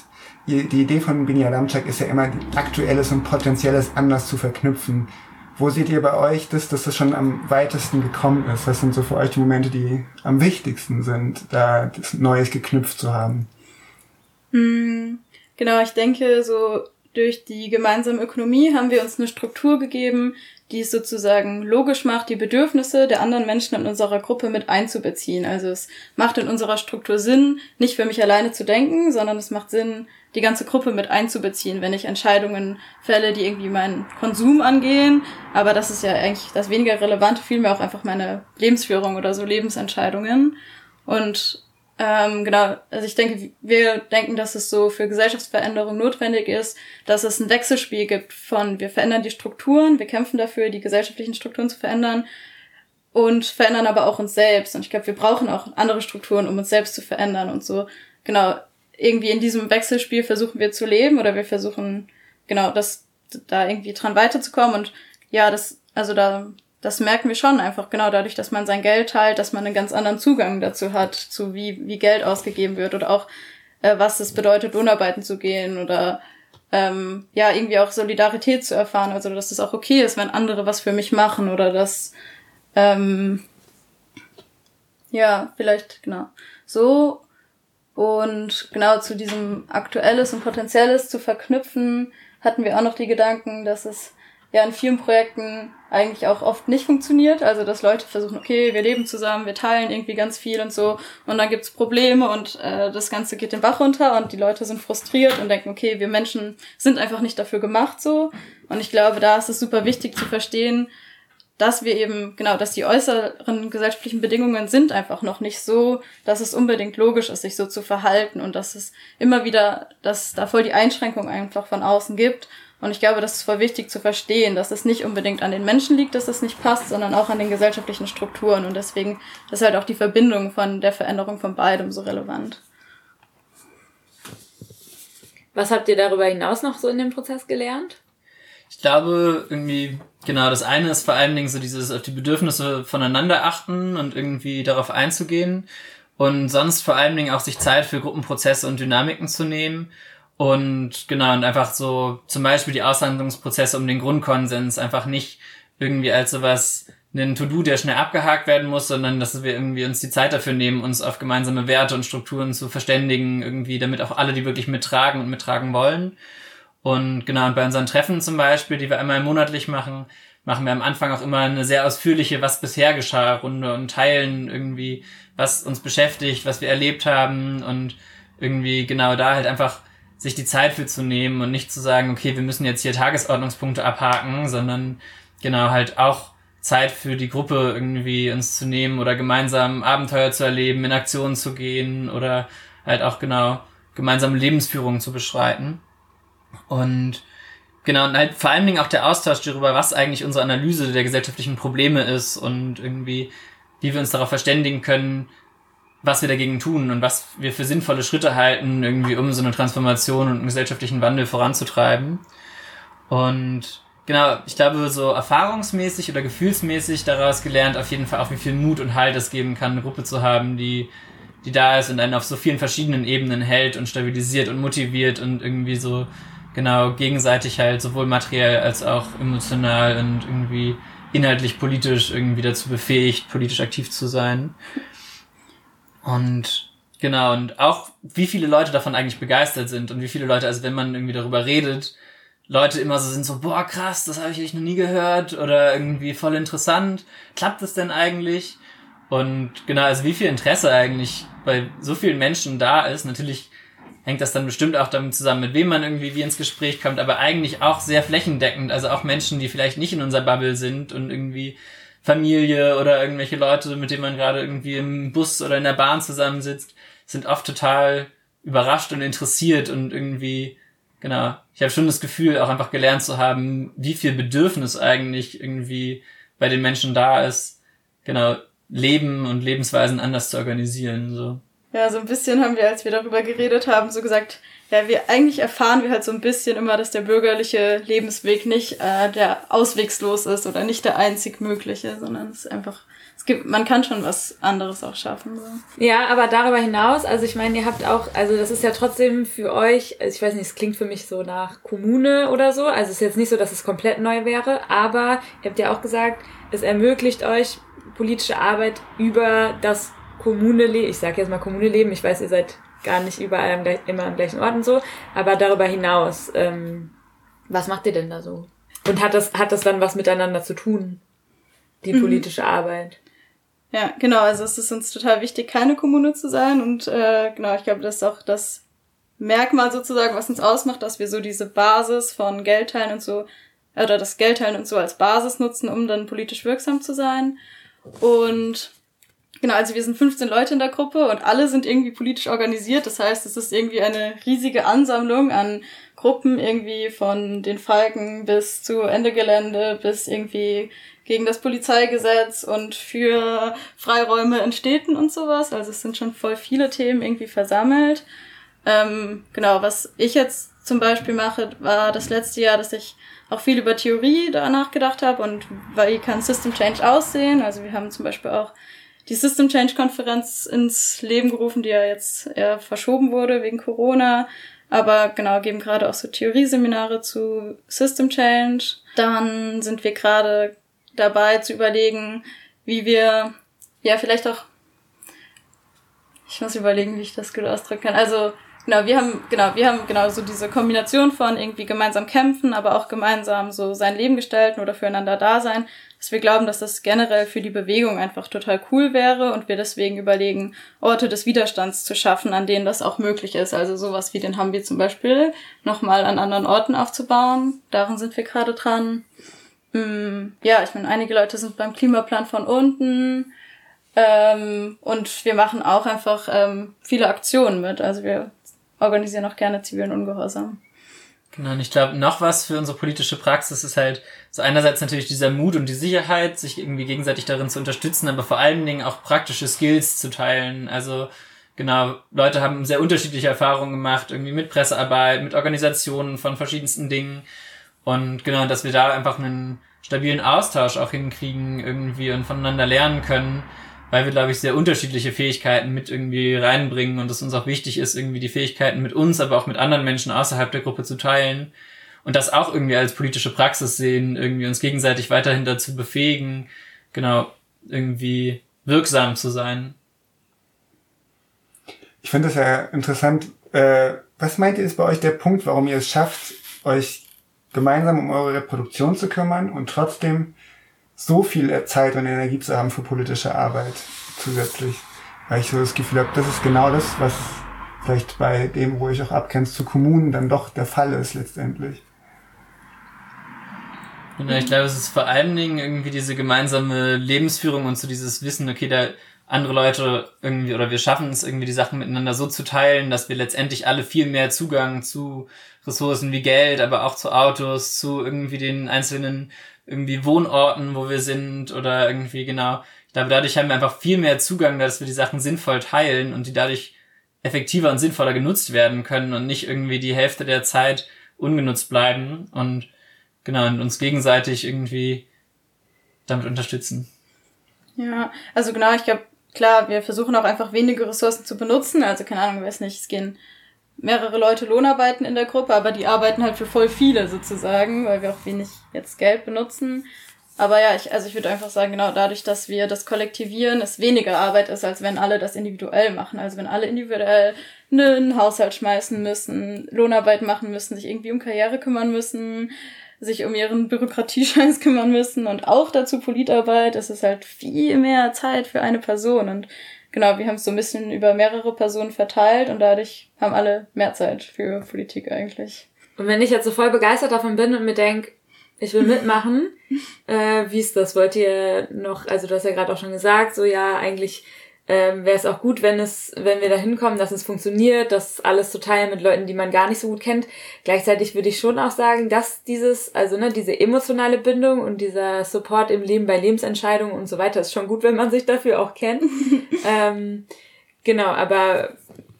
die Idee von Bini Adamczak ist ja immer, Aktuelles und Potenzielles anders zu verknüpfen. Wo seht ihr bei euch das, dass das schon am weitesten gekommen ist? Was sind so für euch die Momente, die am wichtigsten sind, da das Neues geknüpft zu haben? Hm, genau, ich denke, so durch die gemeinsame Ökonomie haben wir uns eine Struktur gegeben, die es sozusagen logisch macht, die Bedürfnisse der anderen Menschen in unserer Gruppe mit einzubeziehen. Also es macht in unserer Struktur Sinn, nicht für mich alleine zu denken, sondern es macht Sinn, die ganze Gruppe mit einzubeziehen, wenn ich Entscheidungen fälle, die irgendwie meinen Konsum angehen. Aber das ist ja eigentlich das weniger relevante, vielmehr auch einfach meine Lebensführung oder so Lebensentscheidungen. Und ähm, genau, also ich denke, wir denken, dass es so für Gesellschaftsveränderung notwendig ist, dass es ein Wechselspiel gibt von wir verändern die Strukturen, wir kämpfen dafür, die gesellschaftlichen Strukturen zu verändern und verändern aber auch uns selbst. Und ich glaube, wir brauchen auch andere Strukturen, um uns selbst zu verändern und so. Genau, irgendwie in diesem Wechselspiel versuchen wir zu leben oder wir versuchen, genau, das da irgendwie dran weiterzukommen. Und ja, das, also da das merken wir schon einfach genau dadurch, dass man sein Geld teilt, dass man einen ganz anderen Zugang dazu hat, zu wie, wie Geld ausgegeben wird oder auch, äh, was es bedeutet, Lohnarbeiten zu gehen oder ähm, ja, irgendwie auch Solidarität zu erfahren, also dass es auch okay ist, wenn andere was für mich machen oder dass ähm, ja, vielleicht, genau. So. Und genau zu diesem Aktuelles und Potenzielles zu verknüpfen, hatten wir auch noch die Gedanken, dass es ja in vielen Projekten eigentlich auch oft nicht funktioniert. Also dass Leute versuchen, okay, wir leben zusammen, wir teilen irgendwie ganz viel und so und dann gibt's Probleme und äh, das Ganze geht den Bach runter und die Leute sind frustriert und denken, okay, wir Menschen sind einfach nicht dafür gemacht so. Und ich glaube, da ist es super wichtig zu verstehen, dass wir eben, genau, dass die äußeren gesellschaftlichen Bedingungen sind einfach noch nicht so, dass es unbedingt logisch ist, sich so zu verhalten und dass es immer wieder, dass da voll die Einschränkung einfach von außen gibt. Und ich glaube, das ist voll wichtig zu verstehen, dass es nicht unbedingt an den Menschen liegt, dass es nicht passt, sondern auch an den gesellschaftlichen Strukturen. Und deswegen ist halt auch die Verbindung von der Veränderung von beidem so relevant. Was habt ihr darüber hinaus noch so in dem Prozess gelernt? Ich glaube, irgendwie, genau, das eine ist vor allen Dingen so dieses auf die Bedürfnisse voneinander achten und irgendwie darauf einzugehen. Und sonst vor allen Dingen auch sich Zeit für Gruppenprozesse und Dynamiken zu nehmen. Und genau, und einfach so zum Beispiel die Aushandlungsprozesse um den Grundkonsens einfach nicht irgendwie als sowas einen To-Do, der schnell abgehakt werden muss, sondern dass wir irgendwie uns die Zeit dafür nehmen, uns auf gemeinsame Werte und Strukturen zu verständigen, irgendwie, damit auch alle die wirklich mittragen und mittragen wollen. Und genau, und bei unseren Treffen zum Beispiel, die wir einmal monatlich machen, machen wir am Anfang auch immer eine sehr ausführliche Was bisher geschah Runde und teilen irgendwie, was uns beschäftigt, was wir erlebt haben und irgendwie genau da halt einfach sich die Zeit für zu nehmen und nicht zu sagen, okay, wir müssen jetzt hier Tagesordnungspunkte abhaken, sondern genau halt auch Zeit für die Gruppe irgendwie uns zu nehmen oder gemeinsam Abenteuer zu erleben, in Aktionen zu gehen oder halt auch genau gemeinsame Lebensführungen zu beschreiten. Und genau, und halt vor allen Dingen auch der Austausch darüber, was eigentlich unsere Analyse der gesellschaftlichen Probleme ist und irgendwie, wie wir uns darauf verständigen können, was wir dagegen tun und was wir für sinnvolle Schritte halten, irgendwie um so eine Transformation und einen gesellschaftlichen Wandel voranzutreiben. Und genau, ich glaube, so erfahrungsmäßig oder gefühlsmäßig daraus gelernt, auf jeden Fall auch, wie viel Mut und Halt es geben kann, eine Gruppe zu haben, die, die da ist und einen auf so vielen verschiedenen Ebenen hält und stabilisiert und motiviert und irgendwie so, genau, gegenseitig halt sowohl materiell als auch emotional und irgendwie inhaltlich politisch irgendwie dazu befähigt, politisch aktiv zu sein. Und Genau, und auch wie viele Leute davon eigentlich begeistert sind und wie viele Leute, also wenn man irgendwie darüber redet, Leute immer so sind so, boah, krass, das habe ich echt noch nie gehört oder irgendwie voll interessant. Klappt das denn eigentlich? Und genau, also wie viel Interesse eigentlich bei so vielen Menschen da ist. Natürlich hängt das dann bestimmt auch damit zusammen, mit wem man irgendwie wie ins Gespräch kommt, aber eigentlich auch sehr flächendeckend. Also auch Menschen, die vielleicht nicht in unserer Bubble sind und irgendwie Familie oder irgendwelche Leute, mit denen man gerade irgendwie im Bus oder in der Bahn zusammensitzt, sind oft total überrascht und interessiert und irgendwie, genau, ich habe schon das Gefühl, auch einfach gelernt zu haben, wie viel Bedürfnis eigentlich irgendwie bei den Menschen da ist, genau, Leben und Lebensweisen anders zu organisieren, so. Ja, so ein bisschen haben wir, als wir darüber geredet haben, so gesagt, ja, wir eigentlich erfahren wir halt so ein bisschen immer, dass der bürgerliche Lebensweg nicht äh, der auswegslos ist oder nicht der einzig mögliche, sondern es ist einfach, es gibt, man kann schon was anderes auch schaffen. So. Ja, aber darüber hinaus, also ich meine, ihr habt auch, also das ist ja trotzdem für euch, also ich weiß nicht, es klingt für mich so nach Kommune oder so, also es ist jetzt nicht so, dass es komplett neu wäre, aber ihr habt ja auch gesagt, es ermöglicht euch politische Arbeit über das Kommune leben, ich sage jetzt mal Kommune leben, ich weiß, ihr seid gar nicht überall am, immer am gleichen Ort und so, aber darüber hinaus, ähm, was macht ihr denn da so? Und hat das, hat das dann was miteinander zu tun, die mhm. politische Arbeit? Ja, genau, also es ist uns total wichtig, keine Kommune zu sein und äh, genau, ich glaube, das ist auch das Merkmal sozusagen, was uns ausmacht, dass wir so diese Basis von Geldteilen und so, oder das Geldteilen und so als Basis nutzen, um dann politisch wirksam zu sein. Und Genau, also wir sind 15 Leute in der Gruppe und alle sind irgendwie politisch organisiert. Das heißt, es ist irgendwie eine riesige Ansammlung an Gruppen, irgendwie von den Falken bis zu Ende Gelände, bis irgendwie gegen das Polizeigesetz und für Freiräume in Städten und sowas. Also es sind schon voll viele Themen irgendwie versammelt. Ähm, genau, was ich jetzt zum Beispiel mache, war das letzte Jahr, dass ich auch viel über Theorie da nachgedacht habe und wie kann System Change aussehen. Also wir haben zum Beispiel auch die System Change Konferenz ins Leben gerufen, die ja jetzt eher verschoben wurde wegen Corona. Aber genau, geben gerade auch so Theorieseminare zu System Change. Dann sind wir gerade dabei zu überlegen, wie wir, ja, vielleicht auch, ich muss überlegen, wie ich das gut ausdrücken kann. Also, genau, wir haben, genau, wir haben genau so diese Kombination von irgendwie gemeinsam kämpfen, aber auch gemeinsam so sein Leben gestalten oder füreinander da sein dass wir glauben, dass das generell für die Bewegung einfach total cool wäre und wir deswegen überlegen, Orte des Widerstands zu schaffen, an denen das auch möglich ist. Also sowas wie den Hambi zum Beispiel nochmal an anderen Orten aufzubauen. Daran sind wir gerade dran. Mm, ja, ich meine, einige Leute sind beim Klimaplan von unten. Ähm, und wir machen auch einfach ähm, viele Aktionen mit. Also wir organisieren auch gerne zivilen Ungehorsam. Genau, und ich glaube, noch was für unsere politische Praxis ist halt so einerseits natürlich dieser Mut und die Sicherheit, sich irgendwie gegenseitig darin zu unterstützen, aber vor allen Dingen auch praktische Skills zu teilen. Also genau, Leute haben sehr unterschiedliche Erfahrungen gemacht, irgendwie mit Pressearbeit, mit Organisationen von verschiedensten Dingen. Und genau, dass wir da einfach einen stabilen Austausch auch hinkriegen irgendwie und voneinander lernen können weil wir, glaube ich, sehr unterschiedliche Fähigkeiten mit irgendwie reinbringen und es uns auch wichtig ist, irgendwie die Fähigkeiten mit uns, aber auch mit anderen Menschen außerhalb der Gruppe zu teilen und das auch irgendwie als politische Praxis sehen, irgendwie uns gegenseitig weiterhin dazu befähigen, genau, irgendwie wirksam zu sein. Ich finde das ja interessant. Äh, was meint ihr ist bei euch der Punkt, warum ihr es schafft, euch gemeinsam um eure Reproduktion zu kümmern und trotzdem so viel Zeit und Energie zu haben für politische Arbeit zusätzlich. Weil ich so das Gefühl habe, das ist genau das, was vielleicht bei dem, wo ich auch abgrenze zu Kommunen, dann doch der Fall ist letztendlich. Ja, ich glaube, es ist vor allen Dingen irgendwie diese gemeinsame Lebensführung und so dieses Wissen, okay, da andere Leute irgendwie oder wir schaffen es irgendwie die Sachen miteinander so zu teilen, dass wir letztendlich alle viel mehr Zugang zu Ressourcen wie Geld, aber auch zu Autos, zu irgendwie den einzelnen irgendwie Wohnorten, wo wir sind oder irgendwie genau. Ich glaube, dadurch haben wir einfach viel mehr Zugang, dass wir die Sachen sinnvoll teilen und die dadurch effektiver und sinnvoller genutzt werden können und nicht irgendwie die Hälfte der Zeit ungenutzt bleiben und genau und uns gegenseitig irgendwie damit unterstützen. Ja, also genau, ich glaube, klar, wir versuchen auch einfach wenige Ressourcen zu benutzen. Also keine Ahnung, weiß nicht, es gehen mehrere Leute Lohnarbeiten in der Gruppe, aber die arbeiten halt für voll viele sozusagen, weil wir auch wenig jetzt Geld benutzen. Aber ja, ich, also ich würde einfach sagen, genau dadurch, dass wir das kollektivieren, es weniger Arbeit ist, als wenn alle das individuell machen. Also wenn alle individuell einen Haushalt schmeißen müssen, Lohnarbeit machen müssen, sich irgendwie um Karriere kümmern müssen, sich um ihren Bürokratiescheiß kümmern müssen und auch dazu Politarbeit, es ist halt viel mehr Zeit für eine Person. Und genau, wir haben es so ein bisschen über mehrere Personen verteilt und dadurch haben alle mehr Zeit für Politik eigentlich. Und wenn ich jetzt so voll begeistert davon bin und mir denk ich will mitmachen. äh, wie ist das? Wollt ihr noch, also du hast ja gerade auch schon gesagt, so ja, eigentlich ähm, wäre es auch gut, wenn es, wenn wir da hinkommen, dass es funktioniert, das alles zu teilen mit Leuten, die man gar nicht so gut kennt. Gleichzeitig würde ich schon auch sagen, dass dieses, also ne, diese emotionale Bindung und dieser Support im Leben bei Lebensentscheidungen und so weiter ist schon gut, wenn man sich dafür auch kennt. ähm, genau, aber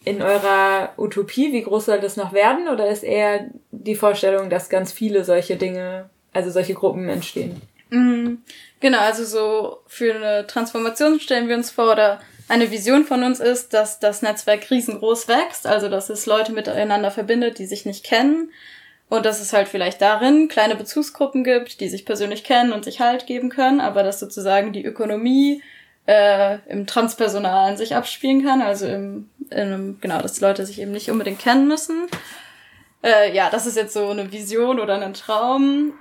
in eurer Utopie, wie groß soll das noch werden? Oder ist eher die Vorstellung, dass ganz viele solche Dinge also solche Gruppen entstehen. Mhm. Genau, also so für eine Transformation stellen wir uns vor oder eine Vision von uns ist, dass das Netzwerk riesengroß wächst, also dass es Leute miteinander verbindet, die sich nicht kennen und dass es halt vielleicht darin kleine Bezugsgruppen gibt, die sich persönlich kennen und sich Halt geben können, aber dass sozusagen die Ökonomie äh, im Transpersonalen sich abspielen kann, also im, einem, genau, dass Leute sich eben nicht unbedingt kennen müssen. Äh, ja, das ist jetzt so eine Vision oder ein Traum.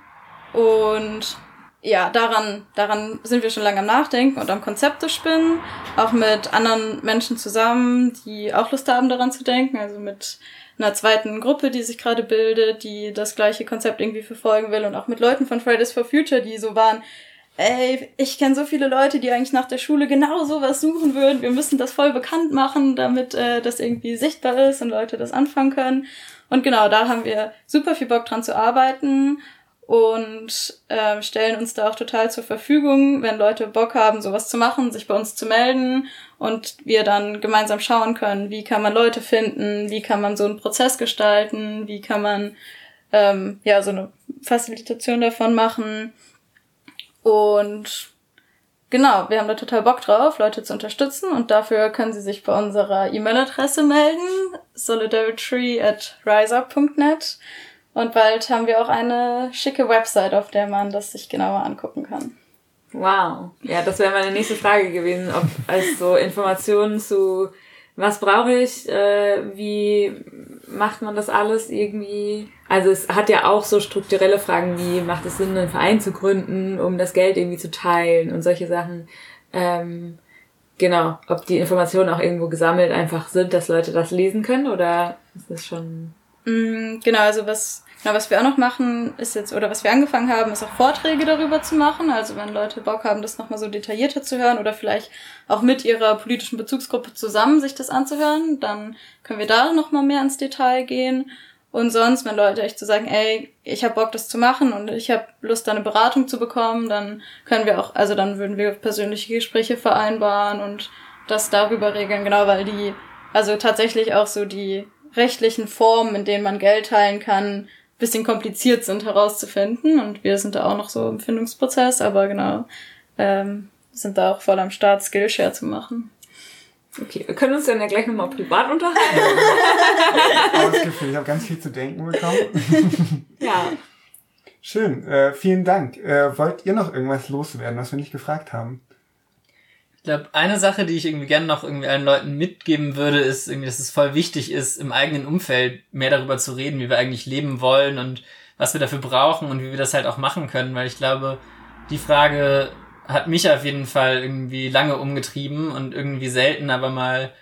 Und ja, daran, daran sind wir schon lange am Nachdenken und am Konzepte spinnen, auch mit anderen Menschen zusammen, die auch Lust haben, daran zu denken, also mit einer zweiten Gruppe, die sich gerade bildet, die das gleiche Konzept irgendwie verfolgen will. Und auch mit Leuten von Fridays for Future, die so waren, ey, ich kenne so viele Leute, die eigentlich nach der Schule genau sowas suchen würden, wir müssen das voll bekannt machen, damit äh, das irgendwie sichtbar ist und Leute das anfangen können. Und genau, da haben wir super viel Bock dran zu arbeiten und äh, stellen uns da auch total zur Verfügung, wenn Leute Bock haben, sowas zu machen, sich bei uns zu melden und wir dann gemeinsam schauen können, wie kann man Leute finden, wie kann man so einen Prozess gestalten, wie kann man ähm, ja so eine Facilitation davon machen. Und genau, wir haben da total Bock drauf, Leute zu unterstützen und dafür können sie sich bei unserer E-Mail-Adresse melden, solidarity at riseup.net und bald haben wir auch eine schicke Website, auf der man das sich genauer angucken kann. Wow. Ja, das wäre meine nächste Frage gewesen, ob als so Informationen zu was brauche ich, äh, wie macht man das alles irgendwie? Also es hat ja auch so strukturelle Fragen wie, macht es Sinn, einen Verein zu gründen, um das Geld irgendwie zu teilen und solche Sachen. Ähm, genau, ob die Informationen auch irgendwo gesammelt einfach sind, dass Leute das lesen können oder ist das schon... Mm, genau, also was Genau, was wir auch noch machen, ist jetzt, oder was wir angefangen haben, ist auch Vorträge darüber zu machen. Also wenn Leute Bock haben, das nochmal so detaillierter zu hören oder vielleicht auch mit ihrer politischen Bezugsgruppe zusammen sich das anzuhören, dann können wir da nochmal mehr ins Detail gehen. Und sonst, wenn Leute echt zu so sagen, ey, ich habe Bock, das zu machen und ich habe Lust, da eine Beratung zu bekommen, dann können wir auch, also dann würden wir persönliche Gespräche vereinbaren und das darüber regeln, genau, weil die, also tatsächlich auch so die rechtlichen Formen, in denen man Geld teilen kann, bisschen kompliziert sind herauszufinden und wir sind da auch noch so im Findungsprozess, aber genau, ähm, sind da auch voll am Start, Skillshare zu machen. Okay, wir können uns dann ja gleich nochmal privat unterhalten. ich Gefühl, ich habe ganz viel zu denken bekommen. ja. Schön, äh, vielen Dank. Äh, wollt ihr noch irgendwas loswerden, was wir nicht gefragt haben? Ich glaube, eine Sache, die ich irgendwie gerne noch irgendwie allen Leuten mitgeben würde, ist irgendwie, dass es voll wichtig ist, im eigenen Umfeld mehr darüber zu reden, wie wir eigentlich leben wollen und was wir dafür brauchen und wie wir das halt auch machen können, weil ich glaube, die Frage hat mich auf jeden Fall irgendwie lange umgetrieben und irgendwie selten, aber mal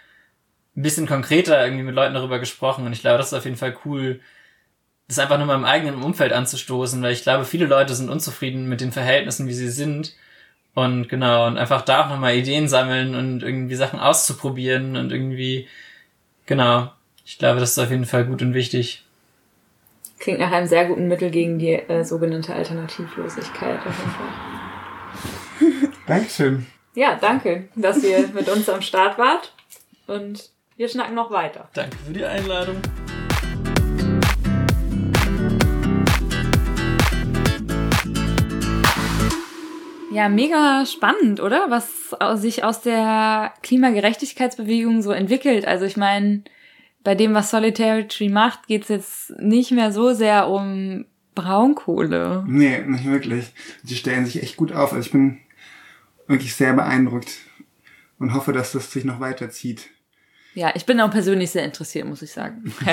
ein bisschen konkreter irgendwie mit Leuten darüber gesprochen und ich glaube, das ist auf jeden Fall cool, das einfach nur mal im eigenen Umfeld anzustoßen, weil ich glaube, viele Leute sind unzufrieden mit den Verhältnissen, wie sie sind und genau, und einfach da auch nochmal Ideen sammeln und irgendwie Sachen auszuprobieren und irgendwie, genau. Ich glaube, das ist auf jeden Fall gut und wichtig. Klingt nach einem sehr guten Mittel gegen die äh, sogenannte Alternativlosigkeit auf jeden Fall. Dankeschön. Ja, danke, dass ihr mit uns am Start wart. Und wir schnacken noch weiter. Danke für die Einladung. Ja, mega spannend, oder? Was sich aus der Klimagerechtigkeitsbewegung so entwickelt. Also ich meine, bei dem, was Solidarity macht, geht's jetzt nicht mehr so sehr um Braunkohle. Nee, nicht wirklich. Sie stellen sich echt gut auf. Also ich bin wirklich sehr beeindruckt und hoffe, dass das sich noch weiterzieht. Ja, ich bin auch persönlich sehr interessiert, muss ich sagen.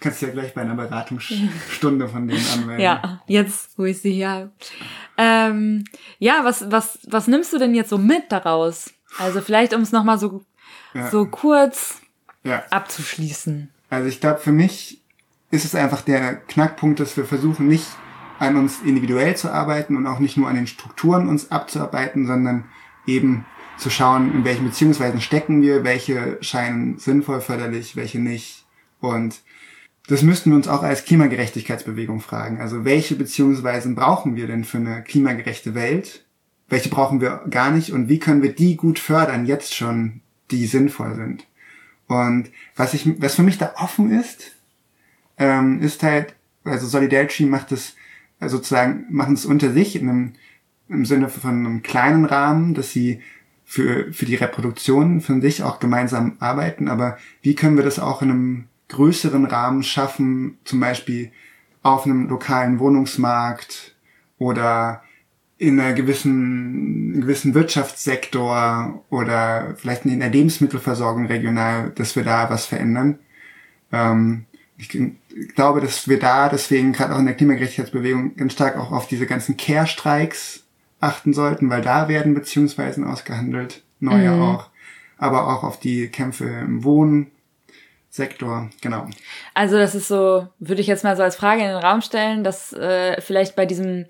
Kannst du ja gleich bei einer Beratungsstunde von denen anmelden. ja, jetzt, wo ich sie hier habe. Ähm, ja, was, was, was nimmst du denn jetzt so mit daraus? Also vielleicht, um es nochmal so, Ja. so kurz ja. abzuschließen. Also ich glaube, für mich ist es einfach der Knackpunkt, dass wir versuchen, nicht an uns individuell zu arbeiten und auch nicht nur an den Strukturen uns abzuarbeiten, sondern eben zu schauen, in welchen Beziehungsweisen stecken wir, welche scheinen sinnvoll förderlich, welche nicht. Und das müssten wir uns auch als Klimagerechtigkeitsbewegung fragen. Also welche Beziehungsweisen brauchen wir denn für eine klimagerechte Welt? Welche brauchen wir gar nicht? Und wie können wir die gut fördern, jetzt schon, die sinnvoll sind? Und was ich, was für mich da offen ist, ähm, ist halt, also Solidarity macht es äh, sozusagen, machen es unter sich in einem, im Sinne von einem kleinen Rahmen, dass sie für, für die Reproduktion von sich auch gemeinsam arbeiten, aber wie können wir das auch in einem größeren Rahmen schaffen, zum Beispiel auf einem lokalen Wohnungsmarkt oder in einer gewissen, einem gewissen Wirtschaftssektor oder vielleicht in der Lebensmittelversorgung regional, dass wir da was verändern. Ähm, ich glaube, dass wir da deswegen gerade auch in der Klimagerechtigkeitsbewegung ganz stark auch auf diese ganzen Care-Streiks achten sollten, weil da werden Beziehungsweisen ausgehandelt, neue Mhm. auch, aber auch auf die Kämpfe im Wohnsektor, genau. Also das ist so, würde ich jetzt mal so als Frage in den Raum stellen, dass äh, vielleicht bei diesem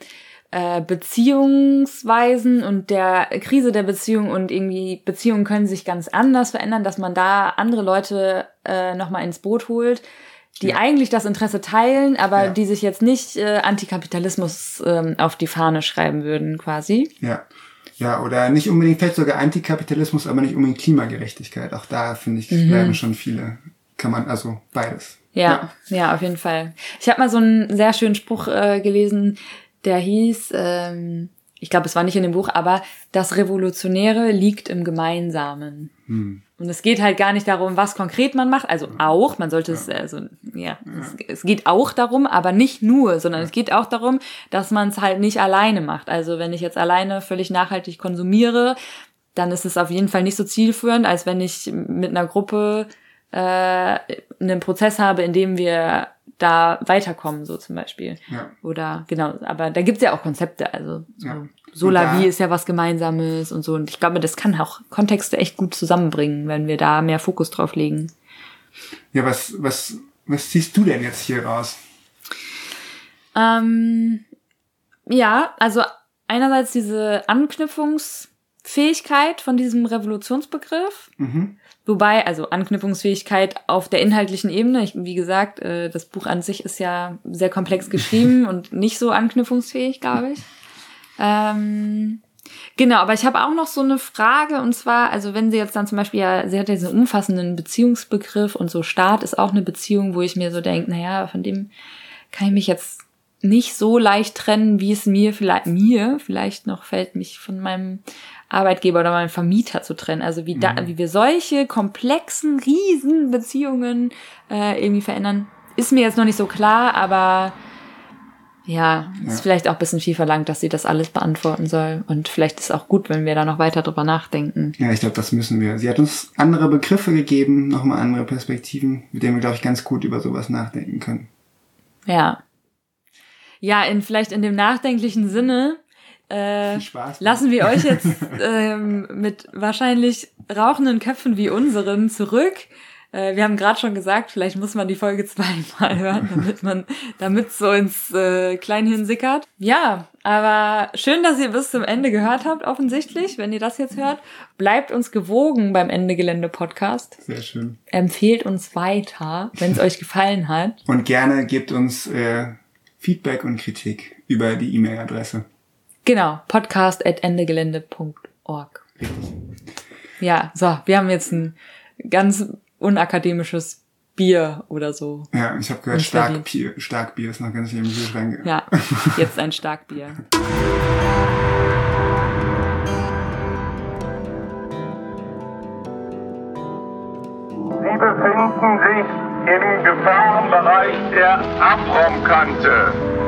äh, Beziehungsweisen und der Krise der Beziehung und irgendwie Beziehungen können sich ganz anders verändern, dass man da andere Leute äh, nochmal ins Boot holt, die Ja. eigentlich das Interesse teilen, aber Ja. die sich jetzt nicht äh, Antikapitalismus ähm, auf die Fahne schreiben würden, quasi. Ja. Ja, oder nicht unbedingt, vielleicht sogar Antikapitalismus, aber nicht unbedingt Klimagerechtigkeit. Auch da, finde ich, bleiben schon viele, kann man, also beides. Ja, ja, auf jeden Fall. Ich habe mal so einen sehr schönen Spruch äh, gelesen, der hieß, ähm, ich glaube, es war nicht in dem Buch, aber das Revolutionäre liegt im Gemeinsamen. Und es geht halt gar nicht darum, was konkret man macht, also auch, man sollte es, also ja, es, es geht auch darum, aber nicht nur, sondern es geht auch darum, dass man es halt nicht alleine macht. Also wenn ich jetzt alleine völlig nachhaltig konsumiere, dann ist es auf jeden Fall nicht so zielführend, als wenn ich mit einer Gruppe äh, einen Prozess habe, in dem wir da weiterkommen, so zum Beispiel. Ja. Oder genau, aber da gibt's ja auch Konzepte, also so Ja. Solavi ist ja was Gemeinsames und so. Und ich glaube, das kann auch Kontexte echt gut zusammenbringen, wenn wir da mehr Fokus drauf legen. Ja, was, was, was ziehst du denn jetzt hier raus? Ähm, ja, also einerseits diese Anknüpfungsfähigkeit von diesem Revolutionsbegriff. Mhm. Wobei, also Anknüpfungsfähigkeit auf der inhaltlichen Ebene, ich, wie gesagt, äh, das Buch an sich ist ja sehr komplex geschrieben und nicht so anknüpfungsfähig, glaube ich. Ähm, genau, aber ich habe auch noch so eine Frage und zwar, also wenn sie jetzt dann zum Beispiel, ja, sie hat ja diesen umfassenden Beziehungsbegriff und so Staat ist auch eine Beziehung, wo ich mir so denke, naja, von dem kann ich mich jetzt nicht so leicht trennen, wie es mir vielleicht, mir vielleicht noch fällt, mich von meinem Arbeitgeber oder meinem Vermieter zu trennen. Also wie da, wie wir solche komplexen, riesen Beziehungen äh, irgendwie verändern, ist mir jetzt noch nicht so klar, aber ja, ist Ja. vielleicht auch ein bisschen viel verlangt, dass sie das alles beantworten soll. Und vielleicht ist auch gut, wenn wir da noch weiter drüber nachdenken. Ja, ich glaube, das müssen wir. Sie hat uns andere Begriffe gegeben, nochmal andere Perspektiven, mit denen wir, glaube ich, ganz gut über sowas nachdenken können. Ja. Ja, in vielleicht in dem nachdenklichen Sinne äh, Spaß. lassen wir euch jetzt ähm, mit wahrscheinlich rauchenden Köpfen wie unseren zurück. Äh, wir haben gerade schon gesagt, vielleicht muss man die Folge zweimal hören, damit man, damit so ins äh, Kleinhirn sickert. Ja, aber schön, dass ihr bis zum Ende gehört habt, offensichtlich, wenn ihr das jetzt hört. Bleibt uns gewogen beim Ende Gelände Podcast. Sehr schön. Empfehlt uns weiter, wenn es euch gefallen hat. Und gerne gebt uns äh, Feedback und Kritik über die E-Mail-Adresse. Genau, podcast.endegelände.org. Ja, so, wir haben jetzt ein ganz unakademisches Bier oder so. Ja, ich habe gehört. Starkbier, Starkbier ist noch ganz viel im Kühlschrank. Ja, jetzt ein Starkbier. Sie befinden sich im Gefahrenbereich der Abraumkante.